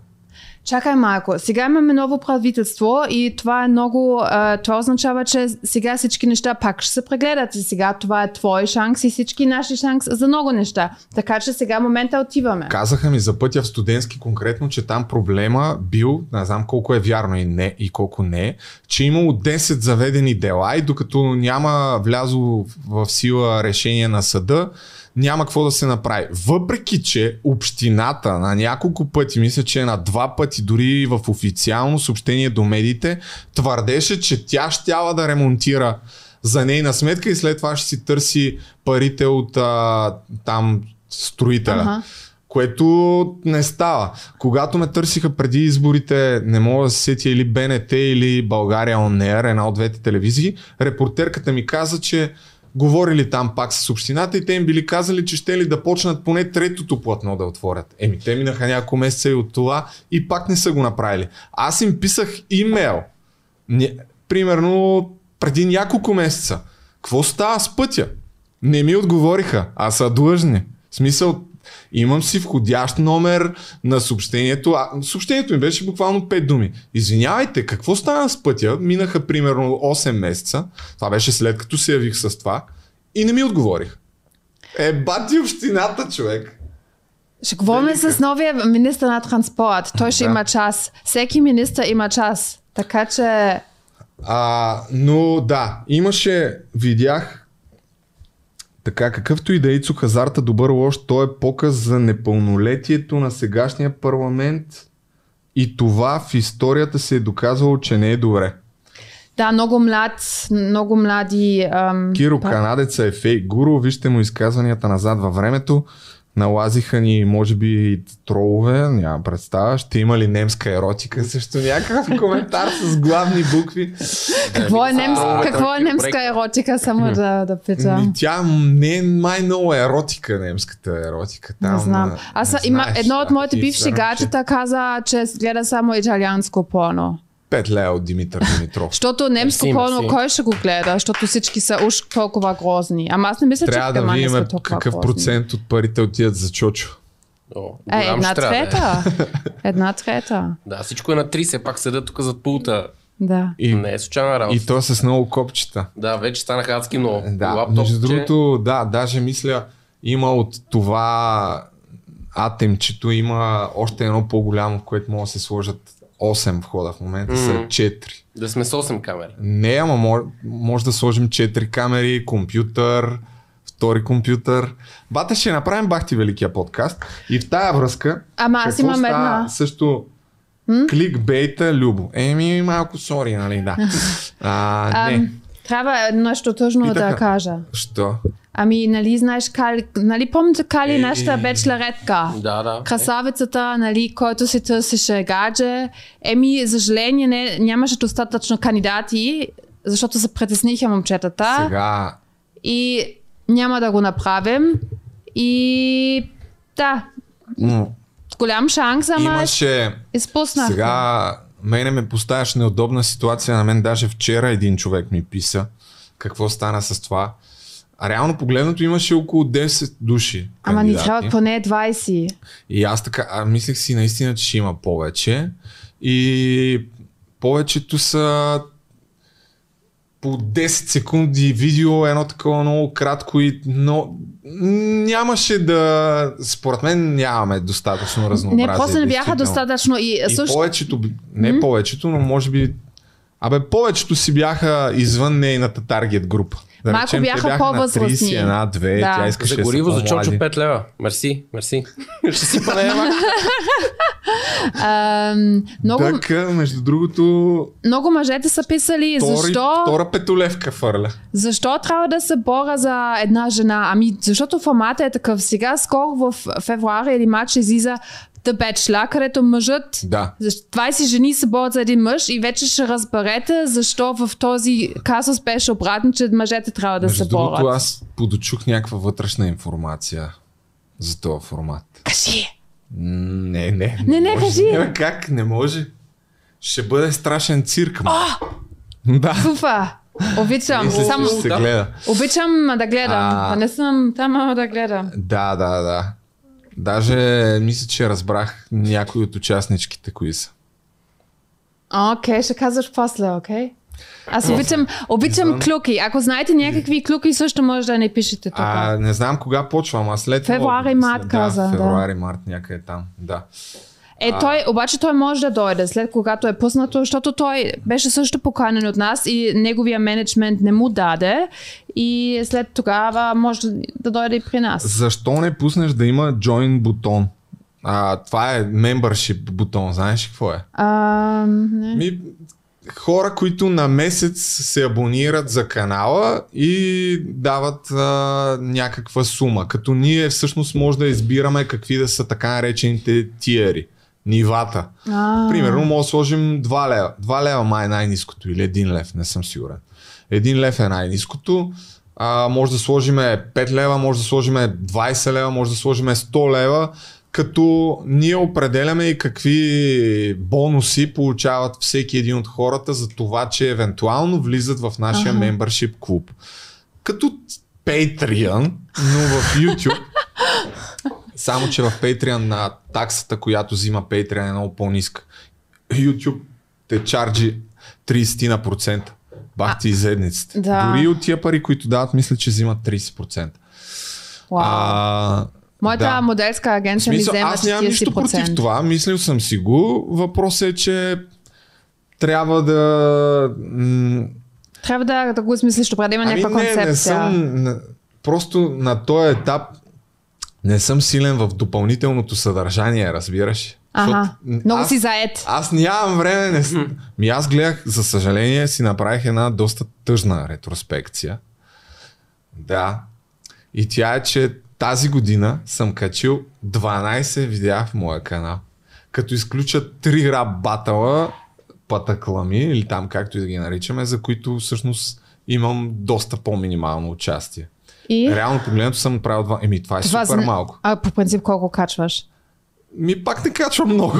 Чакай малко. Сега имаме ново правителство и това е много... А, това означава, че сега всички неща пак ще се прегледат. И сега това е твой шанс и всички наши шанс за много неща. Така че сега момента отиваме. Казаха ми за пътя в студентски конкретно, че там проблема бил, не знам колко е вярно и, не, и колко не, че е имало 10 заведени дела и докато няма влязло в сила решение на съда, няма какво да се направи. Въпреки, че общината на няколко пъти, мисля, че на два пъти, дори в официално съобщение до медиите, твърдеше, че тя щяла да ремонтира за нейна сметка и след това ще си търси парите от а, там строителя. Ага. Което не става. Когато ме търсиха преди изборите, не мога да се сетя или БНТ или България On Air, една от двете телевизии, репортерката ми каза, че говорили там пак с общината и те им били казали, че ще ли да почнат поне третото платно да отворят. Еми, те минаха няколко месеца и от това и пак не са го направили. Аз им писах имейл. Не, примерно преди няколко месеца. Какво става с пътя? Не ми отговориха, а са длъжни. В смисъл, имам си входящ номер на съобщението. А, съобщението ми беше буквално 5 думи. Извинявайте, какво стана с пътя? Минаха примерно 8 месеца. Това беше след като се явих с това. И не ми отговорих. Е, бати общината, човек. Ще говорим с новия министър на транспорт. Той ще Да. има час. Всеки министър има час. Така че... А, но да, имаше, видях така, какъвто и да е Ицо Хазарта, добър лош, той е показ за непълнолетието на сегашния парламент и това в историята се е доказало, че не е добре. Да, много млад, много млади... Ам, Киро па- Канадеца е фейк гуру, вижте му изказванията назад във времето. Налазиха ни, може би, тролове, няма представа. Ще има ли немска еротика? Също някакъв коментар с главни букви. Какво е, немс... А, какво е немска еротика? Само да, да питам. Ми, тя не е май много еротика, немската еротика. Там, Не знам. а, Аз не има знаеш, едно от моите бивши гаджета каза, че гледа само италианско порно. Че Пет лея от Димитър Димитров. Защото немско порно, кой ще го гледа? Защото всички са уж толкова грозни. Ама аз не мисля, Трябва че да Германия видим какъв грозни. процент от парите отиват за Чочо. О, Е, една е. трета. Една трета. Да, всичко е на 30, пак седа тук зад пулта. Да. И, Не е случайна работа. и то с много копчета. Да, вече станаха адски много. Да, Лаптоп, между че- другото, да, даже мисля, има от това атемчето, има още едно по-голямо, в което могат да се сложат 8 входа в момента, са Мгм. 4. Да сме с 8 камери. Не, ама може, може да сложим 4 камери, компютър, втори компютър. Бата ще направим бахти великия подкаст. И в тая връзка, Ама аз имам става една. също кликбейта Любо. Еми, малко сори, нали, да. А, не. Ам, трябва нещо тъжно да кажа. Що? Ами, нали знаеш Кали, нали помните Кали, Е, нашата е. бечларетка? Да, да. Красавицата, нали, който си търсеше гадже. Еми, за съжаление, не, нямаше достатъчно кандидати, защото се притесниха момчетата. Сега И няма да го направим. И да, м, голям шанс, ама имаше изпуснах. Сега мене ме поставяш неудобна ситуация. На мен даже вчера един човек ми писа какво стана с това. Реално погледнато имаше около 10 души. Ама ни кандидати. трябва поне 20. И аз така, а мислех си наистина, че ще има повече. И повечето са по 10 секунди видео, едно такова много кратко и но нямаше да... Според мен нямаме достатъчно разнообразие. Не, просто не бяха достатъчно. И, И също, повечето, не повечето, но може би... Абе, повечето си бяха извън нейната таргет група. Да Малко речем, бяха на по-възрастни. 31, 2, Да. тя искаше За гориво за. Чочо 5 лева. Мерси, мерси. Ще си панема. ам, много, Така, между другото, много мъжете са писали, втори, защо, втора петолевка фърля. защо трябва да се боря за една жена? Ами, защото формата е такъв. Сега, скоро в февруари или март ще излиза The Bachelor, където мъжът Да. Защо 20 жени се борят за един мъж и вече ще разберете защо в този казус беше обратно, че мъжете трябва да Между се другото, борят. аз подочух някаква вътрешна информация за този формат. Кажи! Не, не. Не, не, може. кажи. Не, как? Не може. Ще бъде страшен цирк. ма. Да. Фуфа! Обичам, че само, се да. гледа. обичам да гледам. А. Не съм там, да гледам. Да, да, да. Даже мисля, че разбрах някои от участничките, кои са. Окей, ще казваш после, окей? Аз обичам, обичам клюки. Ако знаете някакви клюки, също може да не пишете тук. А, не знам кога почвам, а след това- Февруари, март след- каза, да. Да, някъде там, да. Е, той, обаче той може да дойде след когато е пуснато, защото той беше също поканен от нас и неговия менеджмент не му даде и след тогава може да дойде и при нас. Защо не пуснеш да има join бутон? А, това е membership бутон, знаеш какво е? А, не. Ми, хора, които на месец се абонират за канала и дават а, някаква сума. Като ние всъщност може да избираме какви да са така наречените тиери, нивата. А, Примерно може да сложим 2 лева. 2 лева май е най-низкото или 1 лев, не съм сигурен. 1 лев е най-низкото. А, може да сложим 5 лева, може да сложим 20 лева, може да сложим 100 лева, като ние определяме и какви бонуси получават всеки един от хората за това, че евентуално влизат в нашия membership клуб. Като Patreon, но в YouTube само, че в Patreon на таксата, която взима Patreon е много по-ниска. YouTube те чарджи 30%. Бах ти изедниците. да. Дори от тия пари, които дават, мисля, че взимат 30%. вау. А, Моята да. моделска В агенция ми смисъл, взема аз нямам нищо против 40%. това, мислил съм си го. Въпросът е, че трябва да... м, Трябва да, да го измислиш добре, да има Ами някаква не, концепция. не съм... Просто на този етап не съм силен в допълнителното съдържание, разбираш? Ага, много аз, си заед. Аз нямам време. Не... Ми аз гледах, за съжаление, си направих една доста тъжна ретроспекция. Да. И тя е, че тази година съм качил 12 видеа в моя канал. Като изключат 3 рап батъла, патаклами, или там както и да ги наричаме, за които всъщност имам доста по-минимално участие. И Реално погледнато съм направил два. Еми, това е това супер зна- малко. А по принцип колко качваш? Ми пак не качвам много.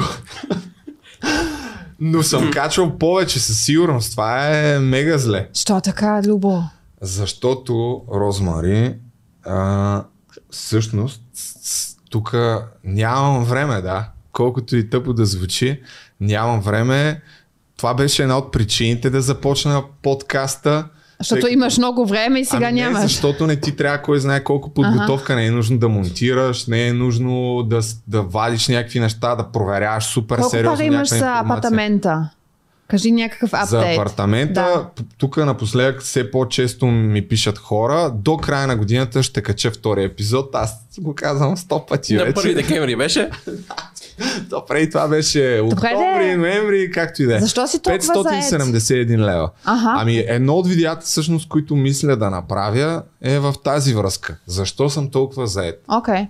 Но съм качвал повече със сигурност. Това е мега зле. Що така, Любо? Защото, Розмари, а, всъщност, тук нямам време, да. Колкото и тъпо да звучи, нямам време. Това беше една от причините да започна подкаста. Защото тъй имаш много време и сега ами нямаш. Не, защото не ти трябва кой знае колко подготовка, не е нужно да монтираш, не е нужно да, да вадиш някакви неща, да проверяваш супер Колко сериозно пари имаш за апартамента? Кажи някакъв апдейт. За апартамента, Да. тук напоследък все по-често ми пишат хора. До края на годината ще кача втори епизод. Аз го казвам сто пъти На вече. 1 декември беше. То преди това беше октомври, ноември, както и да е. Защо си толкова 571 лева. Аха. Ами едно от видеята, всъщност, които мисля да направя, е в тази връзка. Защо съм толкова заед? Окей,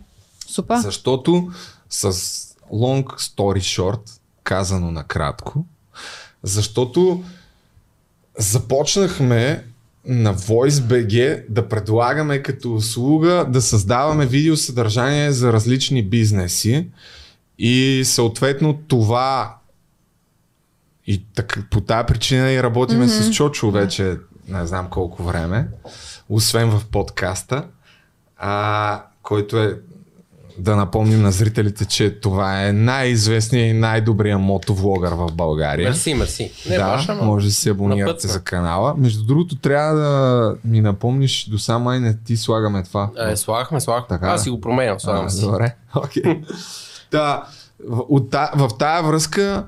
супер. Защото с long story short, казано накратко, защото започнахме на VoiceBG да предлагаме като услуга да създаваме видеосъдържание за различни бизнеси и съответно това и така, по тази причина и работиме mm-hmm. с Чочо вече не знам колко време, освен в подкаста, а, който е да напомним на зрителите, че това е най-известният и най-добрият мотовлогър в България. Мерси, мерси. Не, да, баша, може да се абонирате за канала. Между другото, трябва да ми напомниш до сам май не ти слагаме това. Е, слагахме, слагахме. Така, Аз си го променям, слагам А, си. Добре, окей. Да, в, от, в тая връзка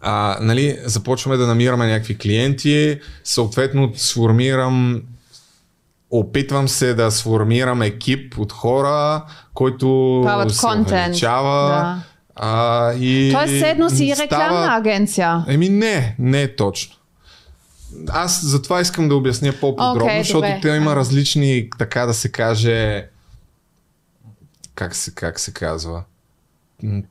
а, нали, започваме да намираме някакви клиенти, съответно сформирам опитвам се да сформирам екип от хора, който Правят се контент, увеличава. да. А, и Тоест, седно си става- рекламна агенция. Еми не, не е точно. Аз затова искам да обясня по-подробно, Окей, защото добре. те има различни, така да се каже, как се, как се казва,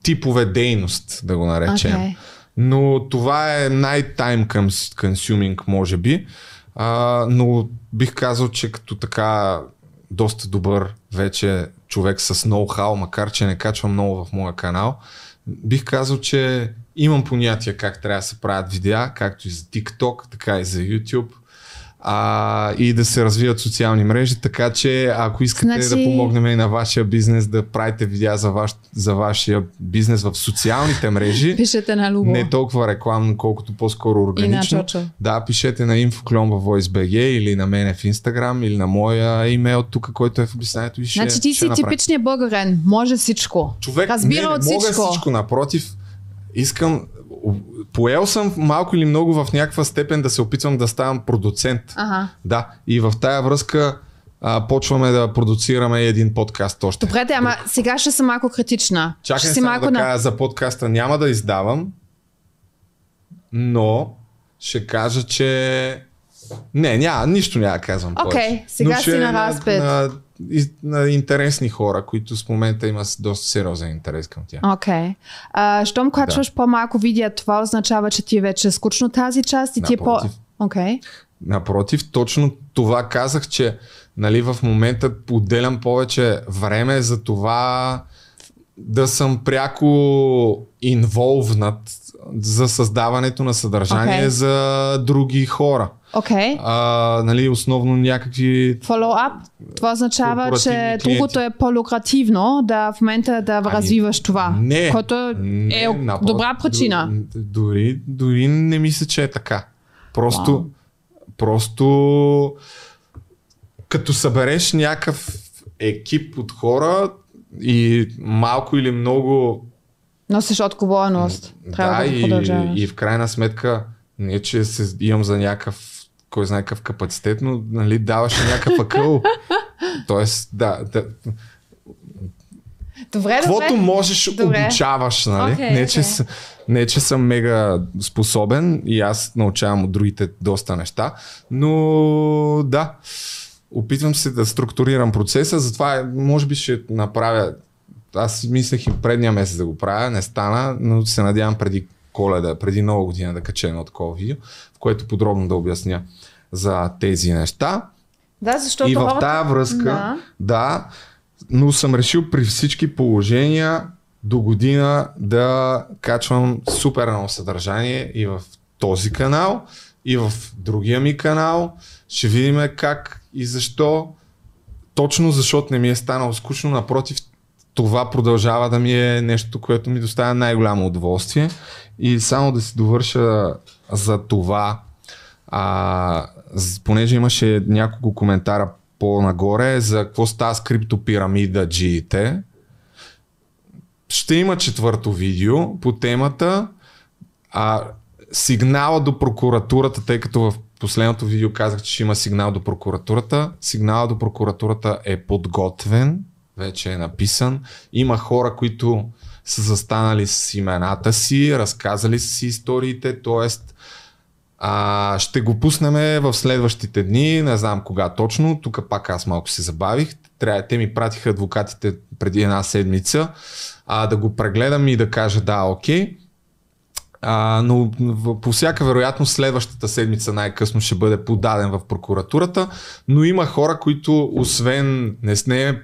типове дейност, да го наречем. Окей. Но това е най-time cons- consuming, може би. А, но бих казал, че като така доста добър вече човек с ноу-хау, макар че не качвам много в моя канал, бих казал, че имам понятие как трябва да се правят видеа, както и за TikTok, така и за YouTube. А, и да се развиват социални мрежи, така че ако искате Значи- да помогнем и на вашия бизнес да правите видеа за, ваш, за вашия бизнес в социалните мрежи, Пишете на Любо. не толкова рекламно, колкото по-скоро органично. Чочо. Да, пишете на infoclon в VoiceBG или на мене в Instagram или на моя имейл тук, който е в описанието и ще Значи ти ще си типичният българен. Може всичко. Човек, Разбира не, не от мога всичко. всичко. Напротив, искам... Поел съм малко или много в някаква степен да се опитвам да ставам продуцент. Ага. Да, и в тая връзка а, почваме да продуцираме един подкаст още. Добре, де, ама сега ще съм малко критична. Чакай ще си малко да на... кажа за подкаста. Няма да издавам, но ще кажа, че... Не, няма, нищо няма да казвам Окей, повече. сега Но си е на разпит. На интересни хора, които с момента има доста сериозен интерес към тях. Окей. А, щом качваш по-малко видео, това означава, че ти е вече скучно тази част и ти е по... Напротив. Окей. Напротив, точно това казах, че нали, в момента отделям повече време за това да съм пряко инволвнат за създаването на съдържание Окей. за други хора. А, нали, основно някакви... Follow-up. Това означава, че клиенти. другото е по-лукративно да в момента да развиваш това. Не. Което не, е напротив, добра причина. Дори, дори не мисля, че е така. Просто, просто като събереш някакъв екип от хора и малко или много Носиш отговорност. Трябва да, да, и, и в крайна сметка не, че се имам за някакъв кой знае какъв капацитет, но нали, даваш и някакъв акъл. Тоест, да, да, Добре, Каквото добре. можеш, Добре. обучаваш, нали? Окей, не, че, с- не, че съм мега способен и аз научавам от другите доста неща, но да, опитвам се да структурирам процеса, затова може би ще направя, аз мислех и предния месец да го правя, не стана, но се надявам преди коледа, преди нова година да кача едно такова видео, в което подробно да обясня за тези неща. Да, защото И в тази връзка, Да. да. но съм решил при всички положения до година да качвам супер много съдържание и в този канал, и в другия ми канал. Ще видим как и защо. Точно защото не ми е станало скучно, напротив, това продължава да ми е нещо, което ми доставя най-голямо удоволствие. И само да си довърша за това, а, понеже имаше няколко коментара по-нагоре за какво става с криптопирамида G-те. Ще има четвърто видео по темата. А, сигнала до прокуратурата, тъй като в последното видео казах, че ще има сигнал до прокуратурата. Сигнала до прокуратурата е подготвен, вече е написан. Има хора, които са застанали с имената си, разказали си историите, т.е. А, ще го пуснем в следващите дни, не знам кога точно. Тук пак аз малко се забавих. Трябва, те ми пратиха адвокатите преди една седмица а, да го прегледам и да кажа да, окей. А, но по всяка вероятност следващата седмица най-късно ще бъде подаден в прокуратурата, но има хора, които освен не с не е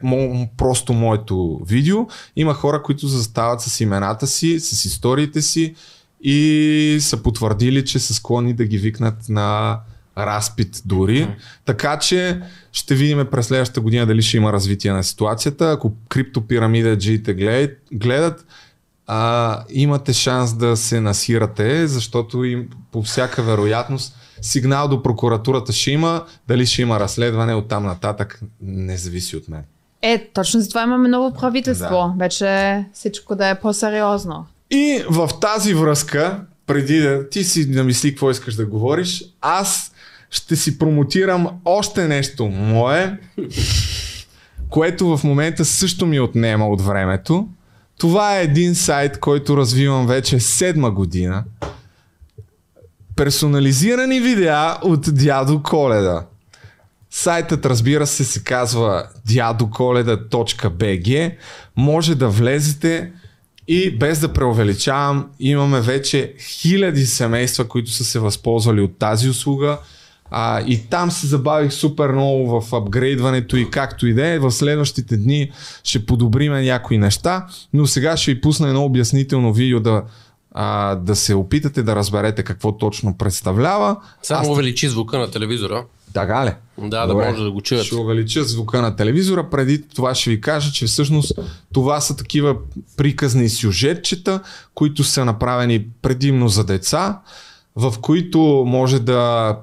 просто моето видео, има хора, които застават с имената си, с историите си и са потвърдили, че са склонни да ги викнат на разпит дори. Така че ще видим през следващата година дали ще има развитие на ситуацията. Ако криптопирамида гледат, гледат а, имате шанс да се насирате, защото им по всяка вероятност сигнал до прокуратурата ще има, дали ще има разследване от там нататък, не зависи от мен. Е, точно за това имаме ново правителство. Да. Вече всичко да е по-сериозно. И в тази връзка, преди да ти си намисли какво искаш да говориш, аз ще си промотирам още нещо мое, което в момента също ми отнема от времето. Това е един сайт, който развивам вече седма година. Персонализирани видеа от дядо Коледа. Сайтът, разбира се, се казва дядоколеда.bg. Може да влезете и без да преувеличавам, имаме вече хиляди семейства, които са се възползвали от тази услуга. А, и там се забавих супер много в апгрейдването и както и да е. В следващите дни ще подобриме някои неща, но сега ще ви пусна едно обяснително видео да, а, да се опитате да разберете какво точно представлява. Само Аз- увеличи звука на телевизора. Така ли? Да, да може да го чуят. Ще увелича звука на телевизора. Преди това ще ви кажа, че всъщност това са такива приказни сюжетчета, които са направени предимно за деца, в които може да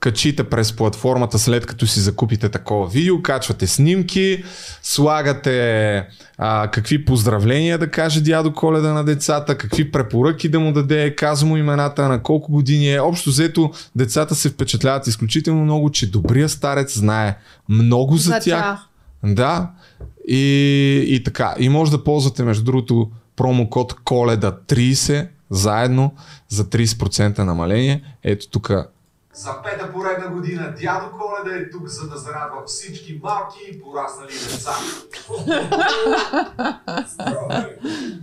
качите през платформата след като си закупите такова видео, качвате снимки, слагате а, какви поздравления да каже дядо Коледа на децата, какви препоръки да му даде, казва му имената, на колко години е. Общо взето децата се впечатляват изключително много, че добрия старец знае много за, За тях. тях. Да. И, и така. И може да ползвате, между другото, промокод Коледа 30 заедно за 30% намаление. Ето тук За пета поредна година дядо Коледа е тук, за да зарадва всички малки и пораснали деца.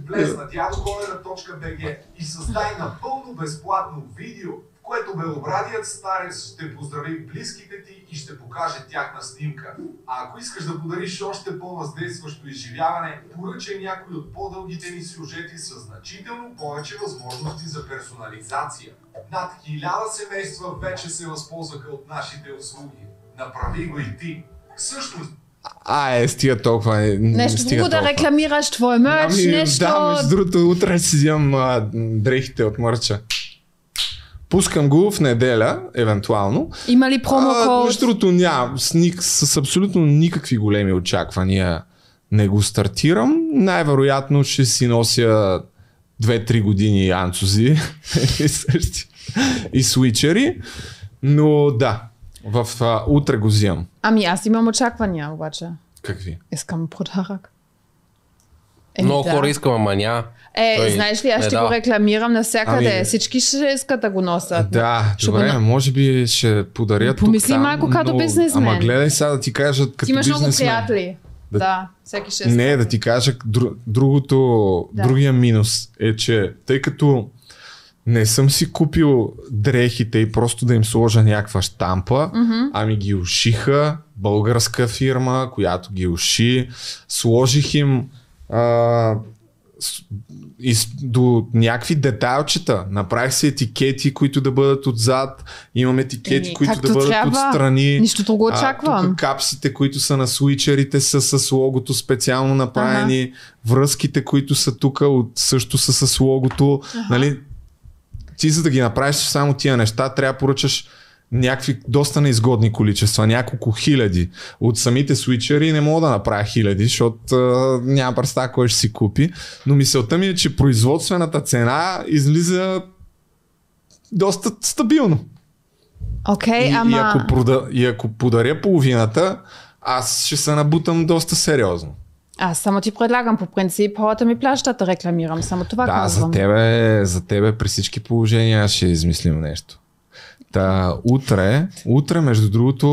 Влез на дядоколеда.bg и създай напълно безплатно видео, което белобрадият старец ще поздрави близките ти и ще покаже тяхна снимка. А ако искаш да подариш още по-въздействащо изживяване, поръчай някой от по-дългите ни сюжети с значително повече възможности за персонализация. Над хиляда семейства вече се възползваха от нашите услуги. Направи го и ти. Всъщност, А, е, стига толкова. е, Нещо стига друго да толкова. рекламираш твой мерч, Ами, нещо... Да, между другото, утре си взимам дрехите от мърча. Пускам го в неделя, евентуално. Има ли промокод? между другото, нямам. С, ник- с абсолютно никакви големи очаквания не го стартирам. Най-вероятно ще си нося 2-3 години анцузи. И свичери. Но да, в а, утре го взимам. Ами аз имам очаквания, обаче. Какви? Искам подарък. Еми, Много да. хора искам, ама ня. Е, Той знаеш ли, аз ще дава. го рекламирам навсякъде. Ами- Всички ще искат да го носят. Да, Ще го добре, на- може би ще подаря тук Помисли там, малко като но- бизнесмен. Ама гледай сега да ти кажа като Ти имаш много бизнесмен. приятели. Да- Да, всеки ще. Не, да ти кажа, дру, другото, Да. другия минус е, че тъй като не съм си купил дрехите и просто да им сложа някаква штампа, mm-hmm. ами ги ушиха, българска фирма, която ги уши, сложих им а, с- и с- до някакви детайлчета. Направих си етикети, които да бъдат отзад. Имам етикети, Еми, които да бъдат трябва. отстрани. Нищо друго А, очаквам. тук капсите, които са на свичерите са с логото специално направени. Връзките, които са тук, от, също са с логото. Нали, ти за да ги направиш само тия неща, трябва да поръчаш някакви доста неизгодни количества, няколко хиляди. От самите свичери не мога да направя хиляди, защото а, няма представа кой ще си купи. Но мисълта ми е, че производствената цена излиза доста стабилно. Окей, И, и, ама... ако прода, и ако подаря половината, аз ще се набутам доста сериозно. Аз само ти предлагам по принцип, хората ми плащат да рекламирам. Само това да, казвам. за тебе, за тебе при всички положения ще измислим нещо. Та, утре, утре, между другото,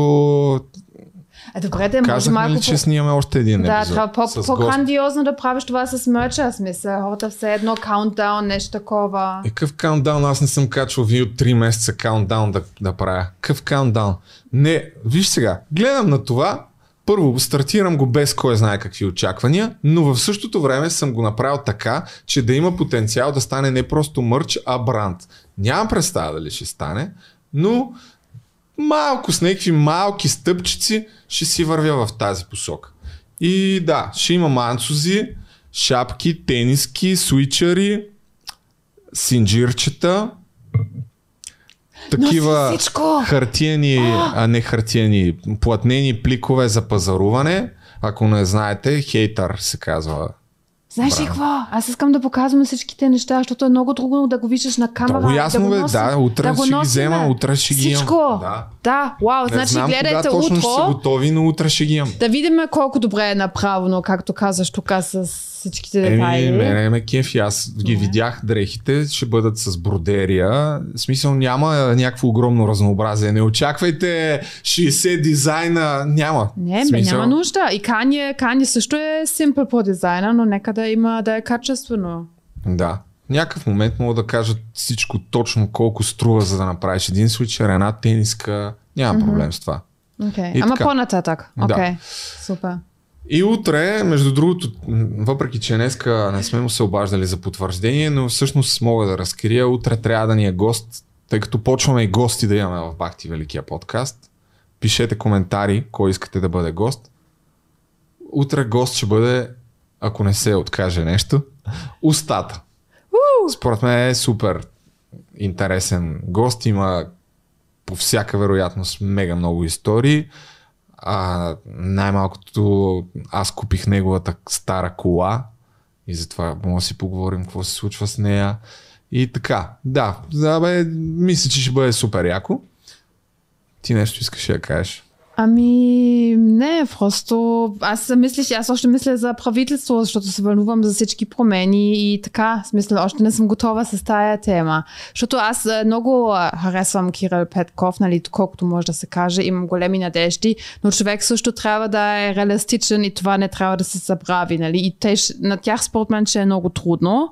А, добре, да може казахме малко... ли, че снимаме още един Да, епизод? трябва по- с гост? по-грандиозно да правиш това с мърча. Смисъл, хората все едно каунтдаун, нещо такова. Е, Какъв каунтдаун? Аз не съм качвал видео 3 месеца каунтдаун да, да правя. Какъв каунтдаун? Не, виж сега, гледам на това, първо стартирам го без кой знае какви очаквания, но в същото време съм го направил така, че да има потенциал да стане не просто мърч, а бранд. Нямам представа дали ще стане, но малко с някакви малки стъпчици ще си вървя в тази посока. И да, ще има манцузи, шапки, тениски, свичери, синджирчета, такива хартиени, а не хартиени, платнени пликове за пазаруване. Ако не знаете, хейтър се казва. Знаеш ли какво? Аз искам да показвам всичките неща, защото е много трудно да го виждаш на камера. Много ясно, да бе, да, утре го ще ги взема, утре ще ги имам. Всичко. Да. да, вау, Не значи знам гледайте кога точно ще са утро. готови, но утре ще ги имам. Да видим колко добре е направено, както казваш тук с всичките детайли. Еми, мене ме кефи. Аз ги видях дрехите, ще бъдат с бродерия. В смисъл няма някакво огромно разнообразие. Не очаквайте 60 дизайна. Няма. Не, бе, няма нужда. И Кanye, Kanye също е симпл по дизайна, но нека да има да е качествено. Да. Някакъв момент мога да кажа всичко точно колко струва, за да направиш един свичер, една тениска. Няма проблем с това. Okay. И Ама така. по-нататък. Да. Okay. супер. И утре, между другото, въпреки че днеска не сме му се обаждали за потвърждение, но всъщност мога да разкрия, утре трябва да ни е гост, тъй като почваме и гости да имаме в Бахти Великия подкаст. пишете коментари, кой искате да бъде гост. Утре гост ще бъде, ако не се откаже нещо, устата. Според мен е супер интересен гост. Има по всяка вероятност мега много истории. А, най-малкото аз купих неговата стара кола и затова може да си поговорим какво се случва с нея. И така, да, да бе, мисля, че ще бъде супер яко. Ти нещо искаш да кажеш? Ами, не, просто аз мислих, аз още мисля за правителство, защото се вълнувам за всички промени и така, смисъл, още не съм готова с тая тема. Защото аз много харесвам Кирил Петков, нали, колкото може да се каже, имам големи надежди, но човек също трябва да е реалистичен и това не трябва да се забрави, нали, и те, на тях според мен ще е много трудно.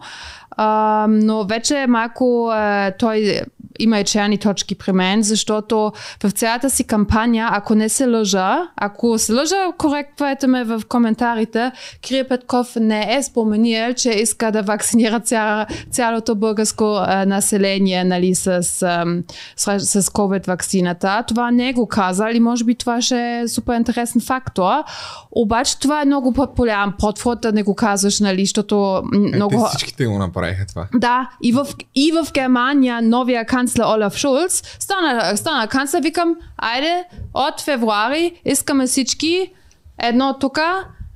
А, но вече малко а, той има и черни точки при мен, защото в цялата си кампания, ако не се лъжа, ако се лъжа, коректвайте ме в коментарите, Кирил Петков не е споменил, че иска да вакцинира ця, цялото българско а, население нали, с, ам, с, с COVID вакцината. Това не е го казал и може би това ще е супер интересен фактор. Обаче това е много популярен подход да не го казваш, нали, защото Е, много... те всичките го направиха това. Да, и в, и в Германия новия канцлер Олаф Шулц стана, стана канцлер, викам, айде, от февруари искаме всички едно тук,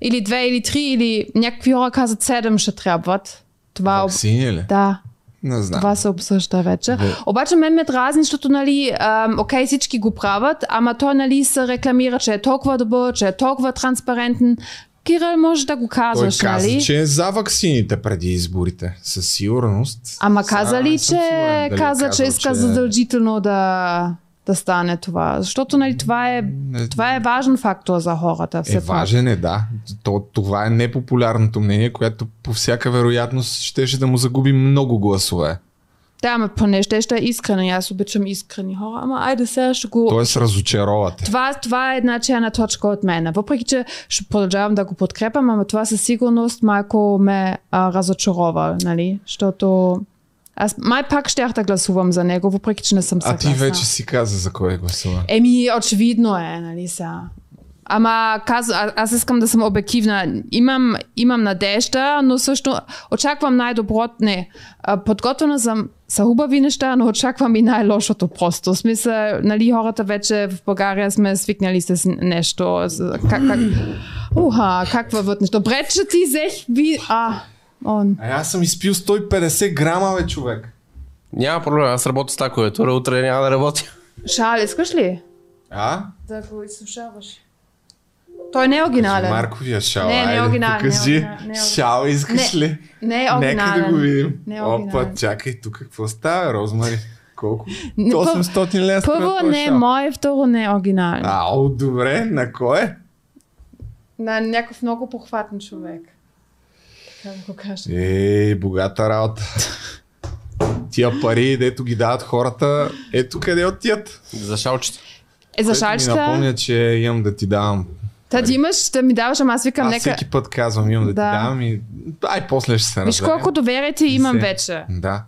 или две, или три, или някакви хора казват седем ще трябват. Това, Ваксини ли? да, Не знам. това се обсъжда вече. Бе. Обаче мен ме дразни, защото нали, ам, окей, всички го правят, ама той нали се рекламира, че е толкова добър, че е толкова транспарентен. Кирил може да го Той казваш, каза, нали? че е за ваксините преди изборите. Със сигурност. Ама каза ли, че сигурен е каза, че казал, иска задължително да, да стане това? Защото нали, това, е, това е важен фактор за хората. Все Е, пак. важен е, да. То, това е непопулярното мнение, което по всяка вероятност щеше да му загуби много гласове. Да, ама поне ще ще е искрени. Аз обичам искрени хора. Ама айде сега ще го... Тоест разочаровате. Това, това е една черна точка от мен. Въпреки, че ще продължавам да го подкрепям, ама това със сигурност малко ме а, разочарова, нали? Защото аз май пак щях да гласувам за него, въпреки, че не съм А съгласна. ти вече си каза за кой е гласува. Еми, очевидно е, нали сега. Ама каз, а, аз искам да съм обективна. Имам, имам надежда, но също очаквам най-доброто. Не, подготвена съм са хубави неща, но очаквам и най-лошото просто. В смисъл, нали, хората вече в България сме свикнали с нещо. С, как, как, уха, как върват нещо. Добре, че ти взех ви... А, он. А аз съм изпил 150 грама, бе, човек. Няма проблем, аз работя с тази клавиатура, утре няма да работя. Шал, искаш ли? А? Да го изслушаваш. Той не е оригинален. Марковия шал. Не, не е оригинален, не е Покажи. оригинален, не е оригинален. Шал искаш Не, ли? Не е Нека оригинален. да го видим. Не е Опа, оригинален. чакай, тук какво става, Розмари? Колко? Не, пър- 800 лева. Първо не е мой, второ не е оригинален. Ау, добре, на кой? На някакъв много похватен човек. Така да го кажа. Ей, богата работа. Тия пари, дето ги дават хората, ето къде отият. За шалчета. Е, за Което Ми шалчета, напомня, че имам да ти давам. Та ти имаш, да ми даваш, ама аз викам, Аз нека... всеки път казвам, имам да, Да. ти давам и... Ай, после ще се Виж разберем. колко доверие ти имам се- вече. Да.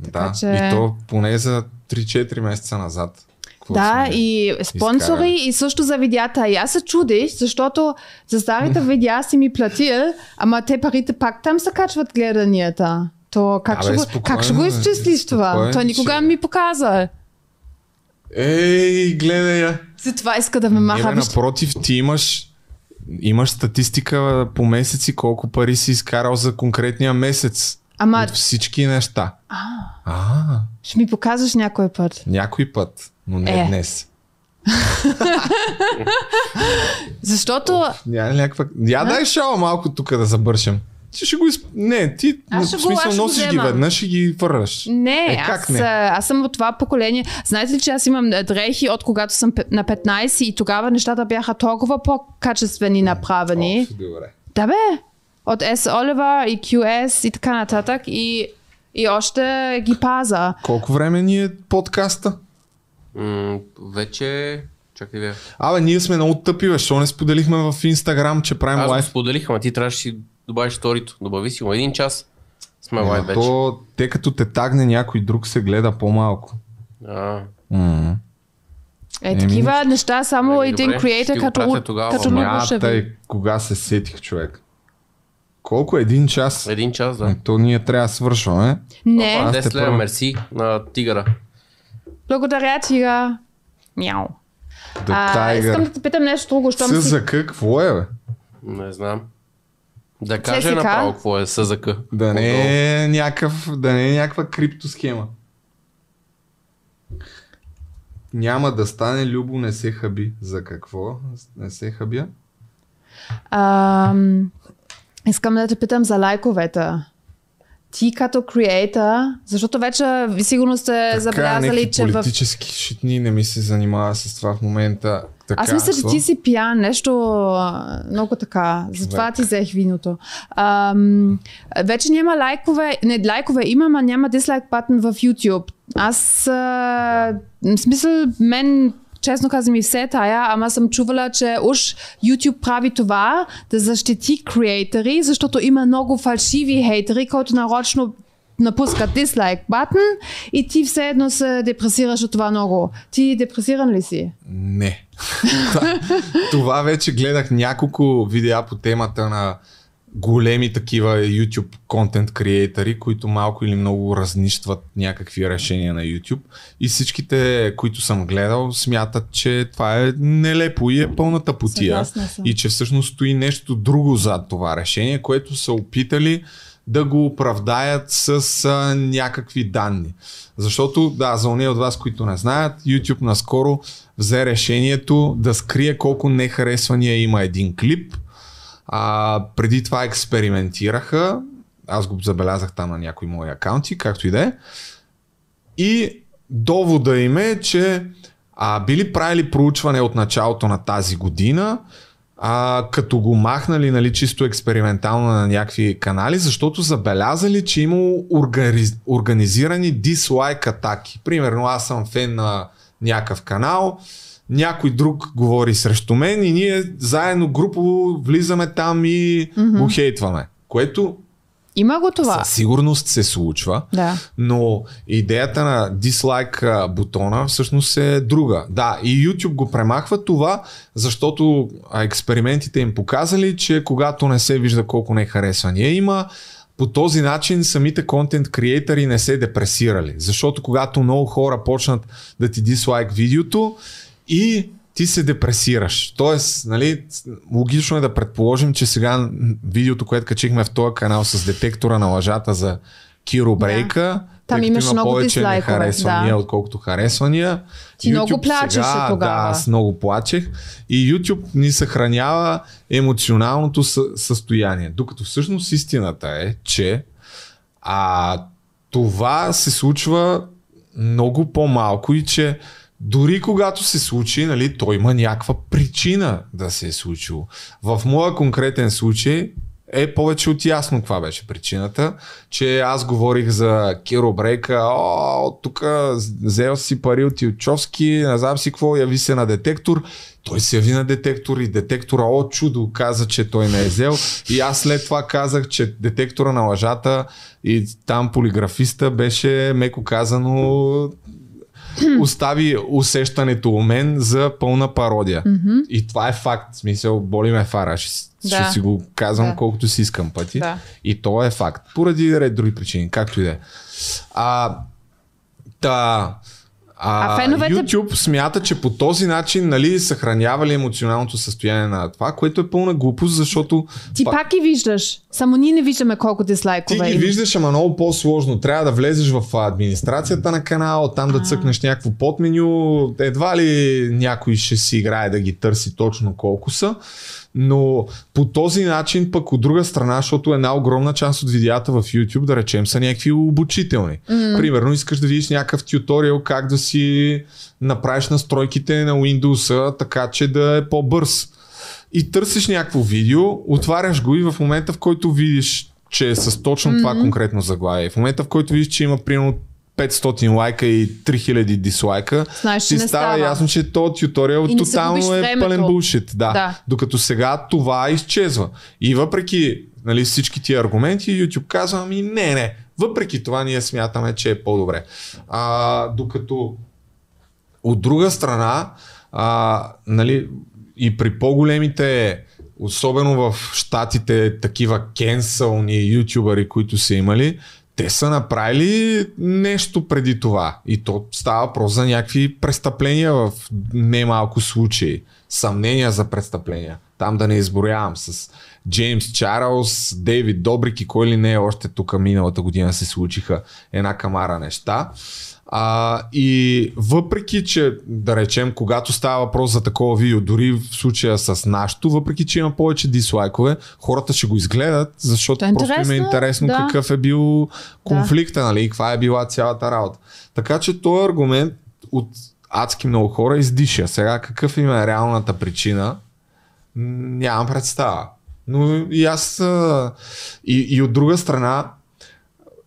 Да, че- и то поне за 3-4 месеца назад. Да, и спонсори изкарали? и също за видеята. И аз се чудих, защото за старите видеа си ми платил, ама те парите пак там се качват гледанията. То как, Абе, ще, го, как ще го изчислиш това? спокойно, Той никога не ми показа. Ей, гледай я. Затова иска да ме Не, маха. бе, Виж, напротив, ти имаш имаш статистика по месеци колко пари си изкарал за конкретния месец. Ама От всички неща. А, ще ми показваш някой път. някой път, но не Е. днес. Защото Няма някаква... Я дай шала малко тук да забършим. Ти ще го изп... Не, ти Аз в го- смисъл аз го носиш ги веднъж и ги върнаш. Не, Е, как аз, не? а, аз съм от това поколение. Знаете ли, че аз имам дрехи от когато съм на 15 и тогава нещата бяха толкова по-качествени направени. Оф, добре. Да бе, от S. Oliver и QS и така нататък и, и още ги паза. Колко време ни е подкаста? М, вече... Чакай бе. Абе, ние сме много тъпи, бе. Що не споделихме в Инстаграм, че правим Аз го лайв? споделих, ама ти трябваше добавиш сторито. Добави си го един час. Сме лайв Е, вече. то, те като те тагне някой друг се гледа по-малко. А, М. Е, такива неща само Добре, един креатор като, тогава, като Шеви. кога се сетих човек. Колко? Един час? Един час, Е, да. То ние трябва да свършваме. Не, те 10 лева мерси на тигъра. благодаря ти, га. Мяу. Да А, искам да те питам нещо друго, щом си... за какво е, бе? Не знам. Да каже ЦСКА? направо какво е СЗК. Да не е някакъв, да не е някаква криптосхема. Няма да стане Любо, не се хаби. За какво? Не се хабя? Ам, искам да те питам за лайковете. Ти като креатор, защото вече сигурно сте забелязали, че в... политически шитни не ми се занимава с това в момента. Така, Аз мисля, че ти си пиян, нещо много така. Затова ти взех виното. Ам, вече няма лайкове, не лайкове има, ма няма дислайк батън в YouTube. Аз, а, в смисъл, мен честно казвам и все тая, ама съм чувала, че уж YouTube прави това да защити креатори, защото има много фалшиви хейтери, които нарочно напускат дислайк батън и ти все едно се депресираш от това много. Ти депресиран ли си? Не. това, вече гледах няколко видеа по темата на големи такива YouTube контент креатори, които малко или много разнищват някакви решения на YouTube. И всичките, които съм гледал, смятат, че това е нелепо и е пълната потия. И че всъщност стои нещо друго зад това решение, което са опитали да го оправдаят с а, някакви данни. Защото, да, за ония от вас, които не знаят, YouTube наскоро взе решението да скрие колко нехаресвания има един клип. А, преди това експериментираха, аз го забелязах там на някои мои акаунти, както и да е. И довода им е, че а, били правили проучване от началото на тази година, а, като го махнали нали, чисто експериментално на някакви канали, защото забелязали, че имало организ... организирани дислайк атаки. Примерно аз съм фен на някакъв канал, някой друг говори срещу мен и ние заедно групово влизаме там и mm-hmm. го хейтваме. Което Има го това. със сигурност се случва. Да. Но идеята на дислайк бутона всъщност е друга. Да, и YouTube го премахва това, защото експериментите им показали, че когато не се вижда колко не харесвания има, по този начин самите контент креатори не се депресирали. Защото когато много хора почнат да ти дислайк видеото и ти се депресираш. Тоест, нали, логично е да предположим, че сега видеото, което качихме в този канал с детектора на лъжата за Киро Брейка, Там тъй като имаше има много повече нехаресвания, да. отколкото харесвания. Ти много плачеше сега, тогава. Да, аз много плачех. И YouTube ни съхранява емоционалното съ- състояние. Докато всъщност истината е, че а, това се случва много по-малко и че дори когато се случи, нали, то има някаква причина да се е случило. В моя конкретен случай е повече от ясно каква беше причината, че аз говорих за Киро Брейка, о, тук взел си пари от Илчовски, не знам си какво, яви се на детектор. Той се яви на детектор и детектора, о чудо, каза, че той не е взел. И аз след това казах, че детектора на лъжата и там полиграфиста беше, меко казано, остави усещането у мен за пълна пародия. Mm-hmm. И това е факт. В смисъл, боли ме фара. Ще, Да. ще си го казвам Да. колкото си искам пъти. Да. И то е факт. Поради ред други причини, както и да е. А, та, а, А феновете- YouTube смята, че по този начин нали, съхранявали емоционалното състояние на това, което е пълна глупост, защото Ти па- пак ги виждаш. Само ние не виждаме колко ти дислайкове ги виждаш, ама много по-сложно. Трябва да влезеш в администрацията на канала, там да цъкнеш някакво подменю. Едва ли някой ще си играе да ги търси точно колко са. Но по този начин пък от друга страна, защото една огромна част от видеята в YouTube, да речем, са някакви обучителни. Mm. Примерно искаш да видиш някакъв тюториал как да си направиш настройките на Windows, така че да е по-бърз. И търсиш някакво видео, отваряш го и в момента в който видиш, че е с точно това конкретно заглавие, в момента в който видиш, че има примерно 500 лайка и 3000 дислайка, Знаеш, ти става става. ясно, че този тюториал И тотално е времето. пълен булшит. Да. Да. Докато сега това изчезва. И въпреки нали, всички тия аргументи, YouTube казва, ами не, не. Въпреки това ние смятаме, че е по-добре. А, докато От друга страна, а, нали, и при по-големите, особено в щатите, такива кенсълни ютубъри, които са имали, те са направили нещо преди това. И то става въпрос за някакви престъпления в немалко случаи. Съмнения за престъпления. Там да не изброявам с Джеймс Чарлз, Дейвид Добрик и кой ли не, още тук миналата година се случиха една камара неща. А, и въпреки, че да речем, когато става въпрос за такова видео, дори в случая с нашото, въпреки, че има повече дислайкове, хората ще го изгледат, защото То е просто им е интересно, да. какъв е бил конфликта, нали, и каква е била цялата работа. Така че този аргумент от адски много хора издиша. Сега какъв им е реалната причина, нямам представа. Но и аз и, и от друга страна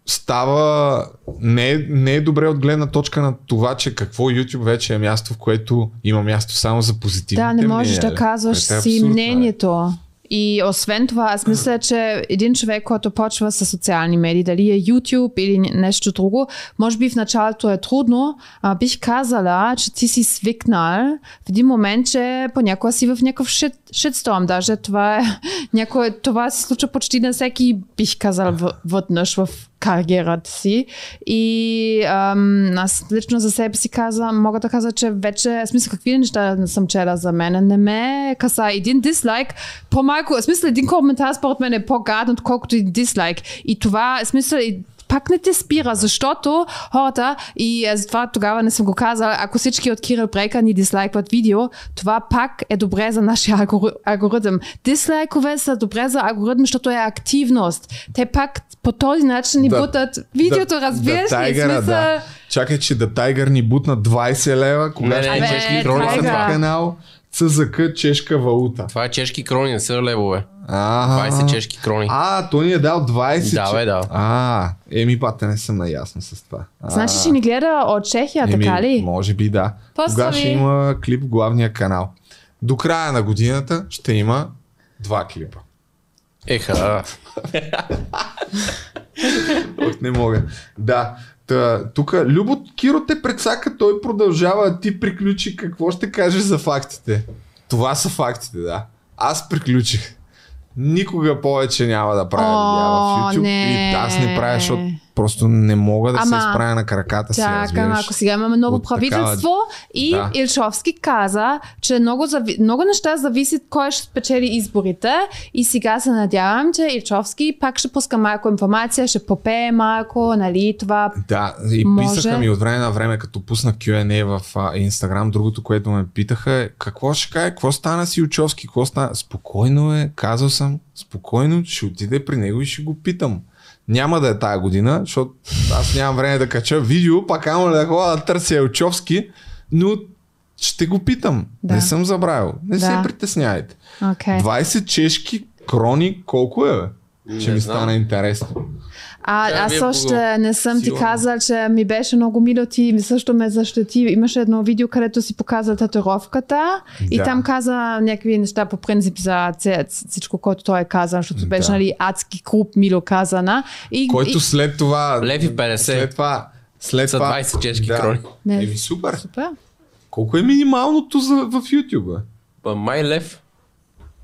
става не, е- не е добре от гледна точка на това, че какво YouTube вече е място, в което има място само за позитивните Да, не можеш мнения. да казваш Което е си абсурдно, мнението. И освен това, аз мисля, че един човек, който почва с социални медии, дали е YouTube или нещо друго, може би в началото е трудно, а бих казала, че ти си свикнал в един момент, че понякога си в някакъв shit, shitstorm. Даже това е някой, това се случва почти на всеки, бих казал, веднъж в кариерата си. И ам, аз лично за себе си казвам, мога да кажа, че вече, в смисъл, какви неща не съм чела за мен, не ме каса. Един дислайк, по-малко, в смисъл, един коментар според мен е по-гаден, отколкото един дислайк. И това, в смисъл, и пак не те спира, защото хората, и аз това тогава не съм го казала, ако всички от Кирил Брейка ни дислайкват видео, това пак е добре за нашия алгори- алгоритъм. Дислайкове са добре за алгоритъм, защото е активност. Те пак по този начин ни Да- бутат видеото, разбираш да, ли? Смисъл- да. Чакай, че да Тайгър ни бутна 20 лева, кога Не, не, ще чешки това. канал ЦЗК чешка валута. Това е чешки крони, не са левове. А, 20 чешки крони. А, той ни е дал 20. Да, бе, да. А, еми пата не съм наясно с това. А, Значи ще ни гледа от Чехия, еми, така ли? Може би да. Поздрави! Кога ще има клип в главния канал? До края на годината ще има два клипа. Еха, Ох, не мога. Да. Та, тук Любо Киро те предсака, той продължава, а ти приключи. Какво ще кажеш за фактите? Това са фактите, да. Аз приключих. Никога повече няма да правя О, видеа в YouTube. не. И аз не правя, защото просто не мога да се Ама, изправя на краката си. Разбираш. ако сега имаме ново От такава- правителство и Да. Илчовски каза, че много, зави... много неща зависят кой ще спечели изборите и сега се надявам, че Илчовски пак ще пуска малко информация, ще попее малко, нали, това Да, и Може. писаха ми от време на време, като пусна Q&A в Instagram, другото, което ме питаха е, какво ще каже, какво стана с Ючовски, какво стана? Спокойно е, казал съм, спокойно, ще отиде при него и ще го питам. Няма да е тая година, защото аз нямам време да кача видео, пак ама да ходя да търся Елчовски, но ще го питам. Да. Не съм забравил. Не се Да. притесняйте. Окей. 20 чешки крони, колко е, бе? Ще Не ми знам. стане интересно. А, аз още не съм ти Сигурно. казал, че ми беше много мило, ти също ме защити. Имаше едно видео, където си показа татуировката и Да. там каза някакви неща по принцип за всичко, което той е казал, защото беше Да. нали, адски круп мило казана. И, Който и... след това... Лев и 50. След това... След Са това 20 чешки да. крони. Еми супер. Супер. Колко е минималното за, в YouTube? Май лев.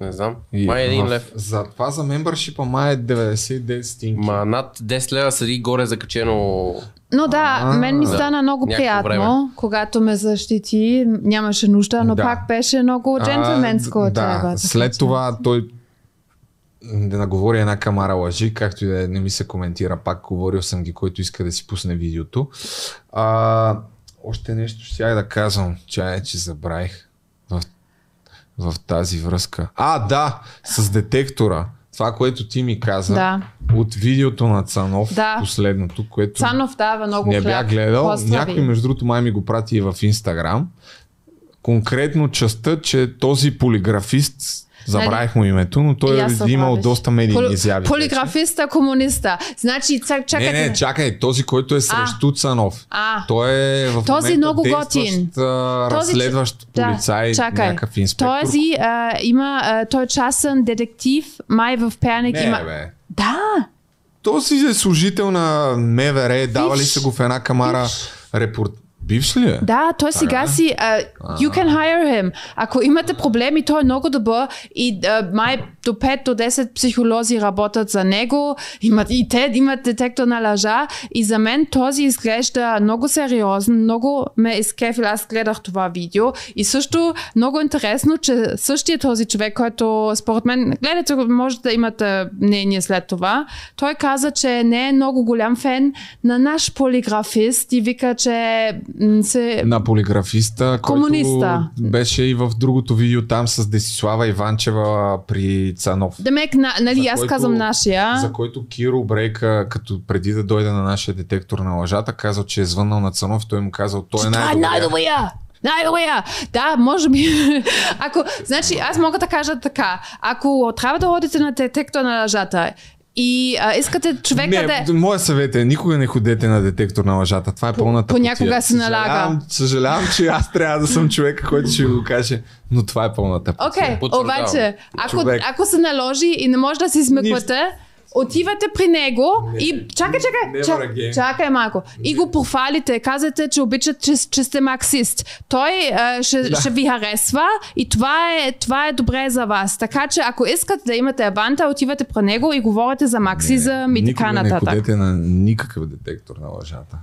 Не знам. Май е един в- лев. За това за мембършипа май е 99 стинки. Ма над 10 лева седи горе закачено. Но да, А, мен ми да. стана много Някакво приятно, време. когато ме защити. Нямаше нужда, но Да. пак беше много джентлменско. А, трябва да, да след това той да наговори една камара лъжи, както и да е, не ми се коментира, пак говорил съм ги, който иска да си пусне видеото. А, още нещо ще да казвам, чая, че забравих в тази връзка. А, да, с детектора. Това, което ти ми каза Да. от видеото на Цанов, Да. последното, което Цанов дава много не бях гледал. Поздрави. Някой, между другото, май ми го прати и в Инстаграм. Конкретно частта, че този полиграфист, забравих му името, но той е се имал доста медийни Пол- изяви. вече. Полиграфиста, комуниста. Значи, чак, чакайте. Не, не, чакай, този, който е срещу Цанов. А. Той е в Този много готин. а, Този, разследващ полицай, чакай. някакъв инспектор. Този а, има, а, той е частен детектив, май в Перник Не, има... бе. Да, Този е служител на МВР, давали са го в една камара виж. Бивш ли е? Да, той сега си... Uh, you can hire him. Ако имате проблеми, той е много добър и uh, май до 5 до 10 психолози работят за него. Имат, и те имат детектор на лъжа. И за мен този изглежда много сериозен, много ме изкефил. Аз гледах това видео. И също много интересно, че същия този човек, който според мен, гледате, може да имате мнение след това, той каза, че не е много голям фен на наш полиграфист и вика, че се... На полиграфиста, Комуниста. който беше и в другото видео там с Десислава Иванчева при Цанов. Демек, на, нали, За аз който- казвам нашия. За който Киро Брейка, като преди да дойде на нашия детектор на лъжата, казал, че е звъннал на Цанов, той му казал, той е е най-добрия! Най-добрия! Да, може би. Ако, значи, аз мога да кажа така. Ако трябва да ходите на детектор на лъжата и а, искате човека да... Не, моя съвет е, никога не ходете на детектор на лъжата. Това е пълната понякога потия. се налага. Съжалявам, съжалявам, че аз трябва да съм човека, който ще ви го каже, но това е пълната. Окей, обаче, ако, Човек. ако се наложи и не може да си смъквате, отивате при него и чакай, чакай, чакай, чакай малко. И го похвалите, казвате, че обичат, че, че сте марксист. Той а, ще, Да. ще ви харесва и това е, това е добре за вас. Така че ако искате да имате аванта, отивате при него и говорите за марксизъм и така Никога не нататък. ходете на никакъв детектор на лъжата.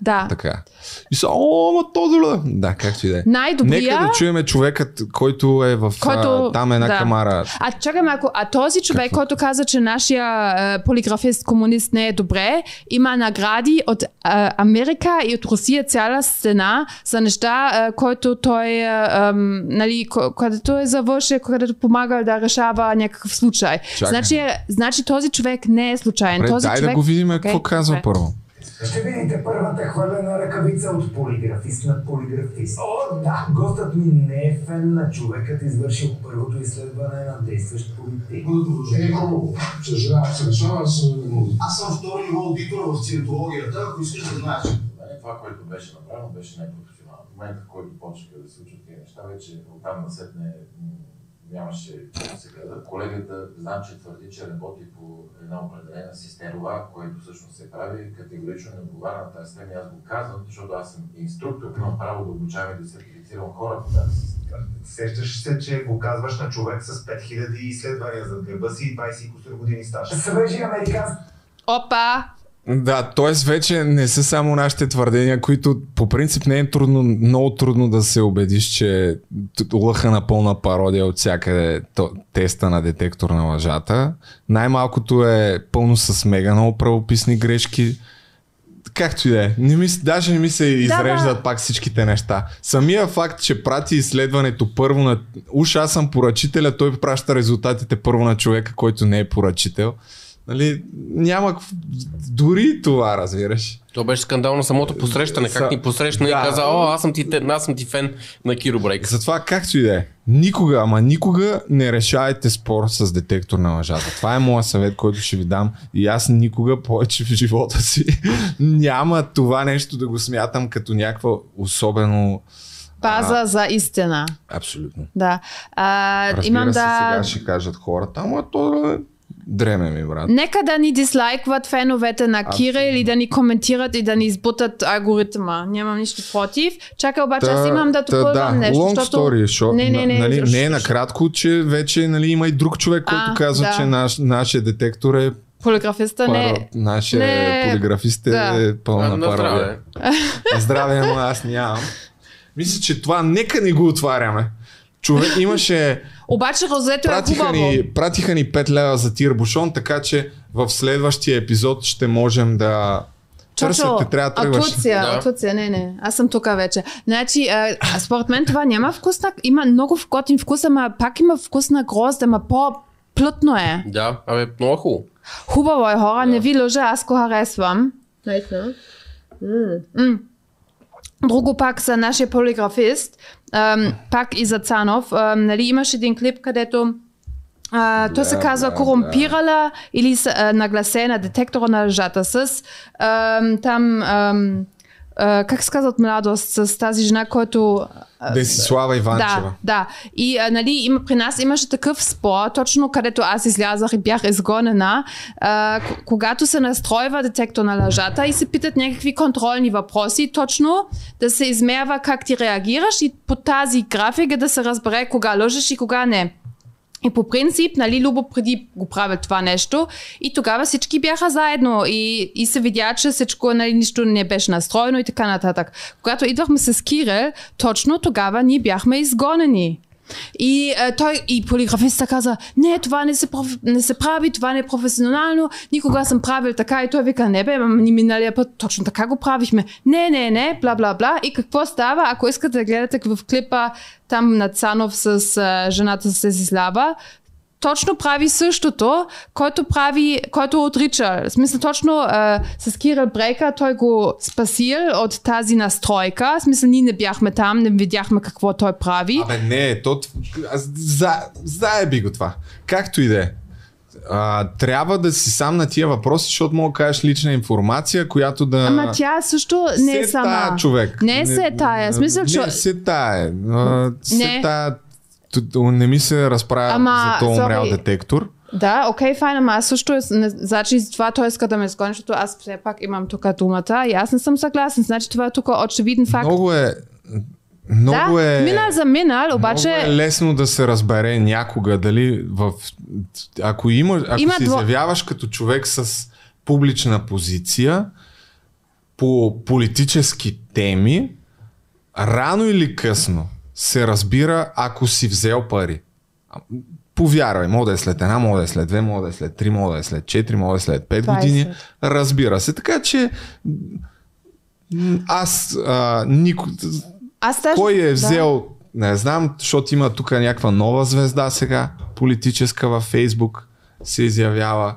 Да. Така. И са, о, ма този ли? Да, както и да е. Най-добрия... Нека да чуеме човекът, който е в Който- а, там една да. камара. А чакай малко, а този човек, Какво? който каза, че нашия е, полиграфист комунист не е добре, има награди от е, Америка и от Русия цяла стена за неща, е, които той, ем, нали, където е завършил, където помага да решава някакъв случай. Чакай. Значи, значи този човек не е случайен. Добре, този дай човек... да го видим Окей, какво казва добре. първо. Ще видите първата хвалена ръкавица от полиграфист на полиграфист. О, да! Гостът ми не е фен на човекът, извършил първото изследване на действащ политик. Е, много. Съжалявам, съжалявам, аз Аз съм втори ниво аудитор в циентологията, ако искаш да знаеш. Това, което беше направено, беше непрофесионално. В момента, който почнаха да се случват тези неща, вече оттам насетне нямаше да се гледа. Колегата знам, че твърди, че работи по една определена система. Което всъщност се прави, категорично не отговаря на тази система. И Аз го казвам, защото аз съм инструктор, имам право да обучавам и да сертифицирам хора по тази система. Сещаш се, че го казваш на човек с 5000 изследвания зад гърба си и 20 и кусор години стаж. Свежи американски Опа! Да, т.е. вече не са само нашите твърдения, които по принцип не е трудно, много трудно да се убедиш, че лъха на пълна пародия от всякъде то, теста на детектор на лъжата. Най-малкото е пълно с мега много правописни грешки. Както и да е. Не ми, даже не ми се изреждат да. пак всичките неща. Самия факт, че прати изследването първо на... Уж аз съм поръчителя, той праща резултатите първо на човека, който не е поръчител. Нали, няма... Дори това, разбираш. То беше скандал на самото посрещане. Как Са- ни посрещна Да. и каза, о, аз съм ти, аз съм ти фен на Киро Брейк. Затова, както и да е, никога, ама никога не решавайте спор с детектор на лъжата. Това е моят съвет, който ще ви дам. И аз никога повече в живота си няма това нещо да го смятам като някаква особено... База за истина. Абсолютно. Да. А, Разбира имам се, да... сега ще кажат хората, ама то е дреме ми, брат. Нека да ни дислайкват феновете на Кира или да ни коментират и да ни избутат алгоритма. Нямам нищо против. Чакай, обаче аз имам да допълвам да, нещо. long защото... story, шо, Не, не, не. Нали, не е накратко, че вече нали, има и друг човек, който А, казва, да. че наш, нашия детектор е Полиграфиста не. Нашия не- полиграфист е да. пълна На пародия. здраве. Ама аз нямам. Мисля, че това нека ни го отваряме. Човек имаше... Обаче розето е хубаво. ни, пратиха ни 5 лева за тир бушон, така че в следващия епизод ще можем да... Те трябва да тръгваш. Атуция, Да. атуция, не, не. Аз съм тук вече. Значи, а, според мен това няма вкусна, има много готин вкус, ама пак има вкус на грозд, ама по-плътно е. Да, абе, много е хубаво. Хубаво е хора, не ви лъжа, аз го харесвам. Наистина. М. Друго пак за нашия полиграфист, ам, пак и за Цанов, ам, нали, имаш един клип, където а, той се казва корумпирала или с, а, нагласена детектора на лъжата с. Ам, там а, как се казва от младост, с тази жена, който... а, Десислава Иванчева. Да, да. И а, нали, има, при нас имаше такъв спор, точно където аз излязах и бях изгонена, а, когато се настройва детектор на лъжата и се питат някакви контролни въпроси, точно да се измерва как ти реагираш и по тази графика да се разбере кога лъжеш и кога не. И по принцип, нали, Любо преди го правят това нещо и тогава всички бяха заедно и, и се видя, че всичко, нали, нищо не беше настроено и така нататък. Когато идвахме с Кирил, точно тогава ние бяхме изгонени. И е, той и полиграфиста каза, не, това не се, проф... не се прави, това не е професионално, никога съм правил така и той вика, не бе, ни миналия път точно така го правихме. Не, не, не, бла, бла, бла. И какво става? Ако искате да гледате в клипа там на Цанов с е, жената с Сезислава, точно прави същото, който прави, който отрича. В смисъл, точно а, с Кирил Брейка той го спасил от тази настройка. В смисъл, ние не бяхме там, не видяхме какво той прави. Абе, не, то... Аз, за, заеби го това. Както и да е. А, трябва да си сам на тия въпроси, защото мога да кажеш лична информация, която да... Ама тя също не е сама. тая, човек. Не се тая. Смисъл, че... Не се тая. Се тая. Не ми се разправя Ама, за този умрял sorry. детектор. Да, окей, файн, ама аз също, е- не, значи това той иска да ме изгони, защото аз все пак имам тук думата и аз не съм съгласен. Значи това е тук очевиден факт. Много е... Много да, е... минал за минал, обаче... Много е лесно да се разбере някога дали в... Ако, има, ако Има се дво- изявяваш като човек с публична позиция по политически теми, рано или късно се разбира, ако си взел пари. Повярвай, мога да е след една, мога да е след две, мога да е след три, мога да е след четири, мога да е след пет 20. години. Разбира се. Така че аз а, нико... Аз даже... Кой е да. взел, не знам, защото има тук някаква нова звезда сега, политическа във Фейсбук, се изявява,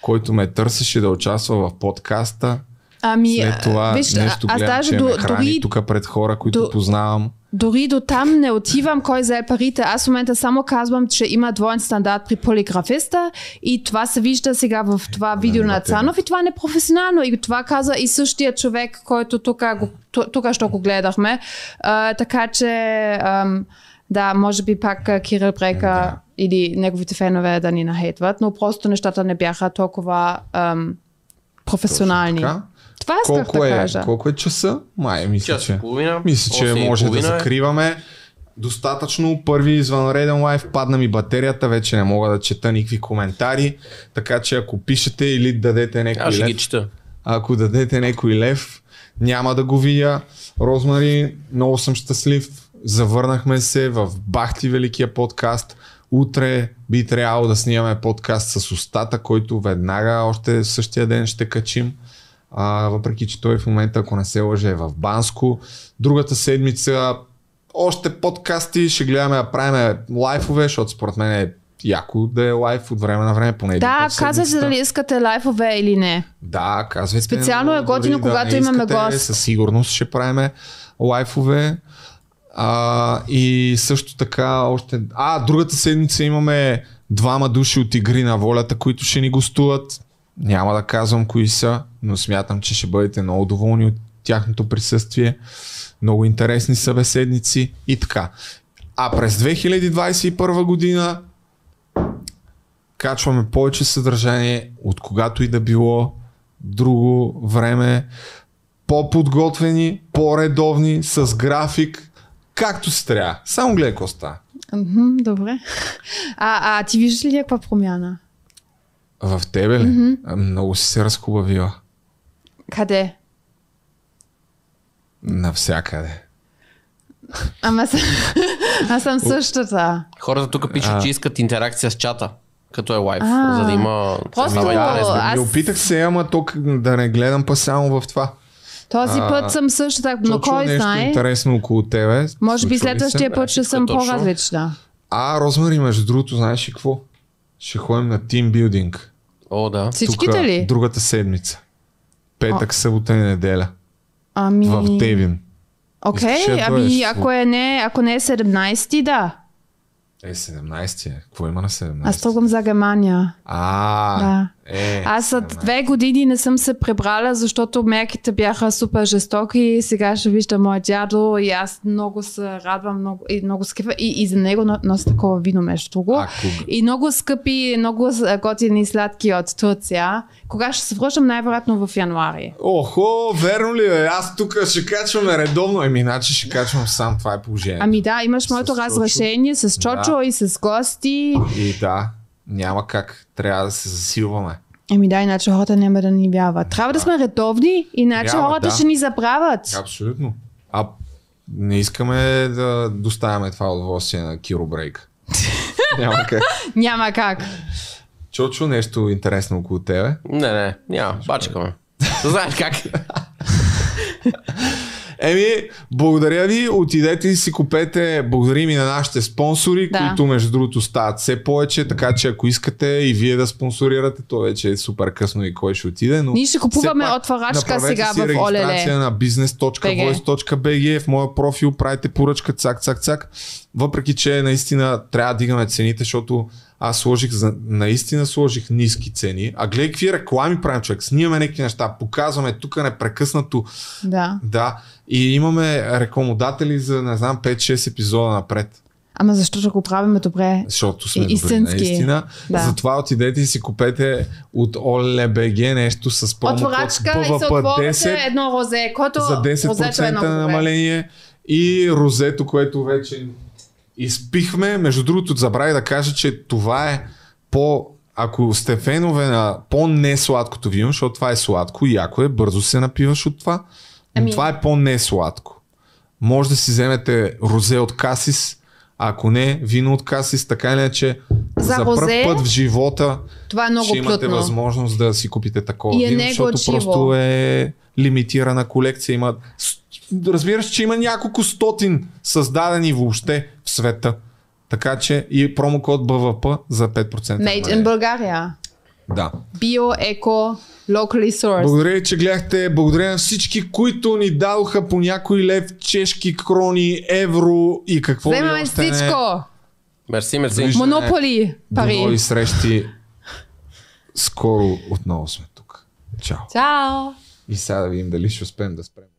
който ме търсеше да участва в подкаста. Ами, След това виж, нещо аз гледам, даже че до, ме храни дори, тук пред хора, които до- познавам. Дори до там не отивам кой взе парите. Аз в момента само казвам, че има двоен стандарт при полиграфиста и това се вижда сега в това видео на. Цанов и това не е професионално. И това каза и същия човек, който тук, тук що го гледахме. А, така че, ам, да, може би пак Кирил Брека Да. или неговите фенове да ни нахейтват, но просто нещата не бяха толкова ам, професионални. Така. Това исках Колко да е, кажа. колко е часа? Май, мисля, Час че. половина. Мисля, че може да половина е. закриваме. Достатъчно. Първи извънреден лайф. Падна ми батерията. Вече не мога да чета никакви коментари. Така че ако пишете или дадете някой Аз ще ги лев, чета. ако дадете някой лев, няма да го видя. Розмари, много съм щастлив. Завърнахме се в Бахти Великия подкаст. Утре би трябвало да снимаме подкаст с устата, който веднага още същия ден ще качим. А, въпреки, че той в момента, ако не се лъже, е в Банско. Другата седмица още подкасти, ще гледаме да правим лайфове, защото според мен е яко да е лайф от време на време, поне Да, седмицата. дали искате лайфове или не. Да, казвайте. Специално е но готино, дори когато имаме искате, гост. Със сигурност ще правим лайфове. А, и също така още... А, другата седмица имаме двама души от Игри на волята, които ще ни гостуват. Няма да казвам кои са, но смятам, че ще бъдете много доволни от тяхното присъствие. Много интересни събеседници и така. А през 2021 година качваме повече съдържание от когато и да било друго време, по-подготвени, по-редовни, с график, както се трябва. Само гледай. Мгм, добре. А, а ти виждаш ли някаква промяна? В тебе ли? Mm-hmm. Много си се разхубавила. Къде? Навсякъде. Ама съм, аз съм същата. Хората тук пишат, А. че искат интеракция с чата, като е лайв, А. за да има... Просто- аз- опитах се, ама тук да не гледам па само в това. Този А, път съм същата, но Чочо, кой нещо знае? интересно около тебе. Може би следващия път ще съм по-различна. А, Розмари, между другото, знаеш ли какво? Ще ходим на тимбилдинг. О, да. Всичките Тука, ли? Другата седмица. Петък, събота и неделя. Ами... В Тевин. Окей, да ами дойдеш? ако е не, ако не е 17, да. Е, 17 е. Какво има на 17? Аз тръгвам за Германия. А, Да. Аз от две години не съм се прибрала, защото мерките бяха супер жестоки. Сега ще вижда мой дядо и аз много се радвам, много, и много скъпа. И, и за него но- нося такова вино, между другото. Ако... И много скъпи, много готини сладки от Турция. Кога ще се връщам? Най-вероятно в януари. Охо, верно ли е? Аз тук ще качваме редовно. Еми, иначе ще качвам сам. Това е положение. Ами да, имаш моето разрешение с Чочо Да. и с гости. И да, няма как. Трябва да се засилваме. Еми да, иначе хората няма да ни вярват. Трябва да сме редовни, иначе Трябва, хората да. ще ни забравят. Абсолютно. А не искаме да доставяме това удоволствие на Киро Брейк. Няма как. Няма как. Чочо, нещо интересно около тебе. Не, не, няма. Бачкаме. Знаеш как? Еми, благодаря ви. Отидете и си купете. Благодарим и на нашите спонсори, Да. които между другото стават все повече, така че ако искате и вие да спонсорирате, то вече е супер късно и кой ще отиде. Но Ние ще купуваме отварачка сега си в Олеле. на business.voice.bg в моя профил, правите поръчка, цак, цак, цак. Въпреки, че наистина трябва да дигаме цените, защото аз сложих, за, наистина сложих ниски цени. А гледай какви реклами правим, човек. Снимаме някакви неща, показваме тук непрекъснато. Да. Да. И имаме рекламодатели за, не знам, 5-6 епизода напред. Ама защо ще го правиме добре? Защото сме И- добри, истински. наистина. Да. Затова отидете и си купете от OLBG нещо с промокод Отворачка и се отворите BVP10 едно розе, което за розето е 10% много добре. намаление и розето, което вече изпихме. Между другото, забравих да кажа, че това е по... Ако сте фенове на по-несладкото вино, защото това е сладко и яко е, бързо се напиваш от това, но Ами- това е по-несладко. Може да си вземете розе от Касис, ако не, вино от Касис, така или иначе, За за първ път в живота Това е много ще имате плътно. възможност да си купите такова И е вино, защото просто е лимитирана колекция. Има, разбираш, че има няколко стотин създадени въобще в света. Така че и промокод БВП за 5%. Made in. България. Да. Bio, eco, locally sourced. Благодаря ви, че гледахте. Благодаря на всички, които ни дадоха по някой лев, чешки крони, евро и какво ли Вземаме още не. всичко. Мерси, мерси. Монополи. До нови Пари. срещи. Скоро отново сме тук. Чао. Чао. И сега да видим дали ще успеем да спрем.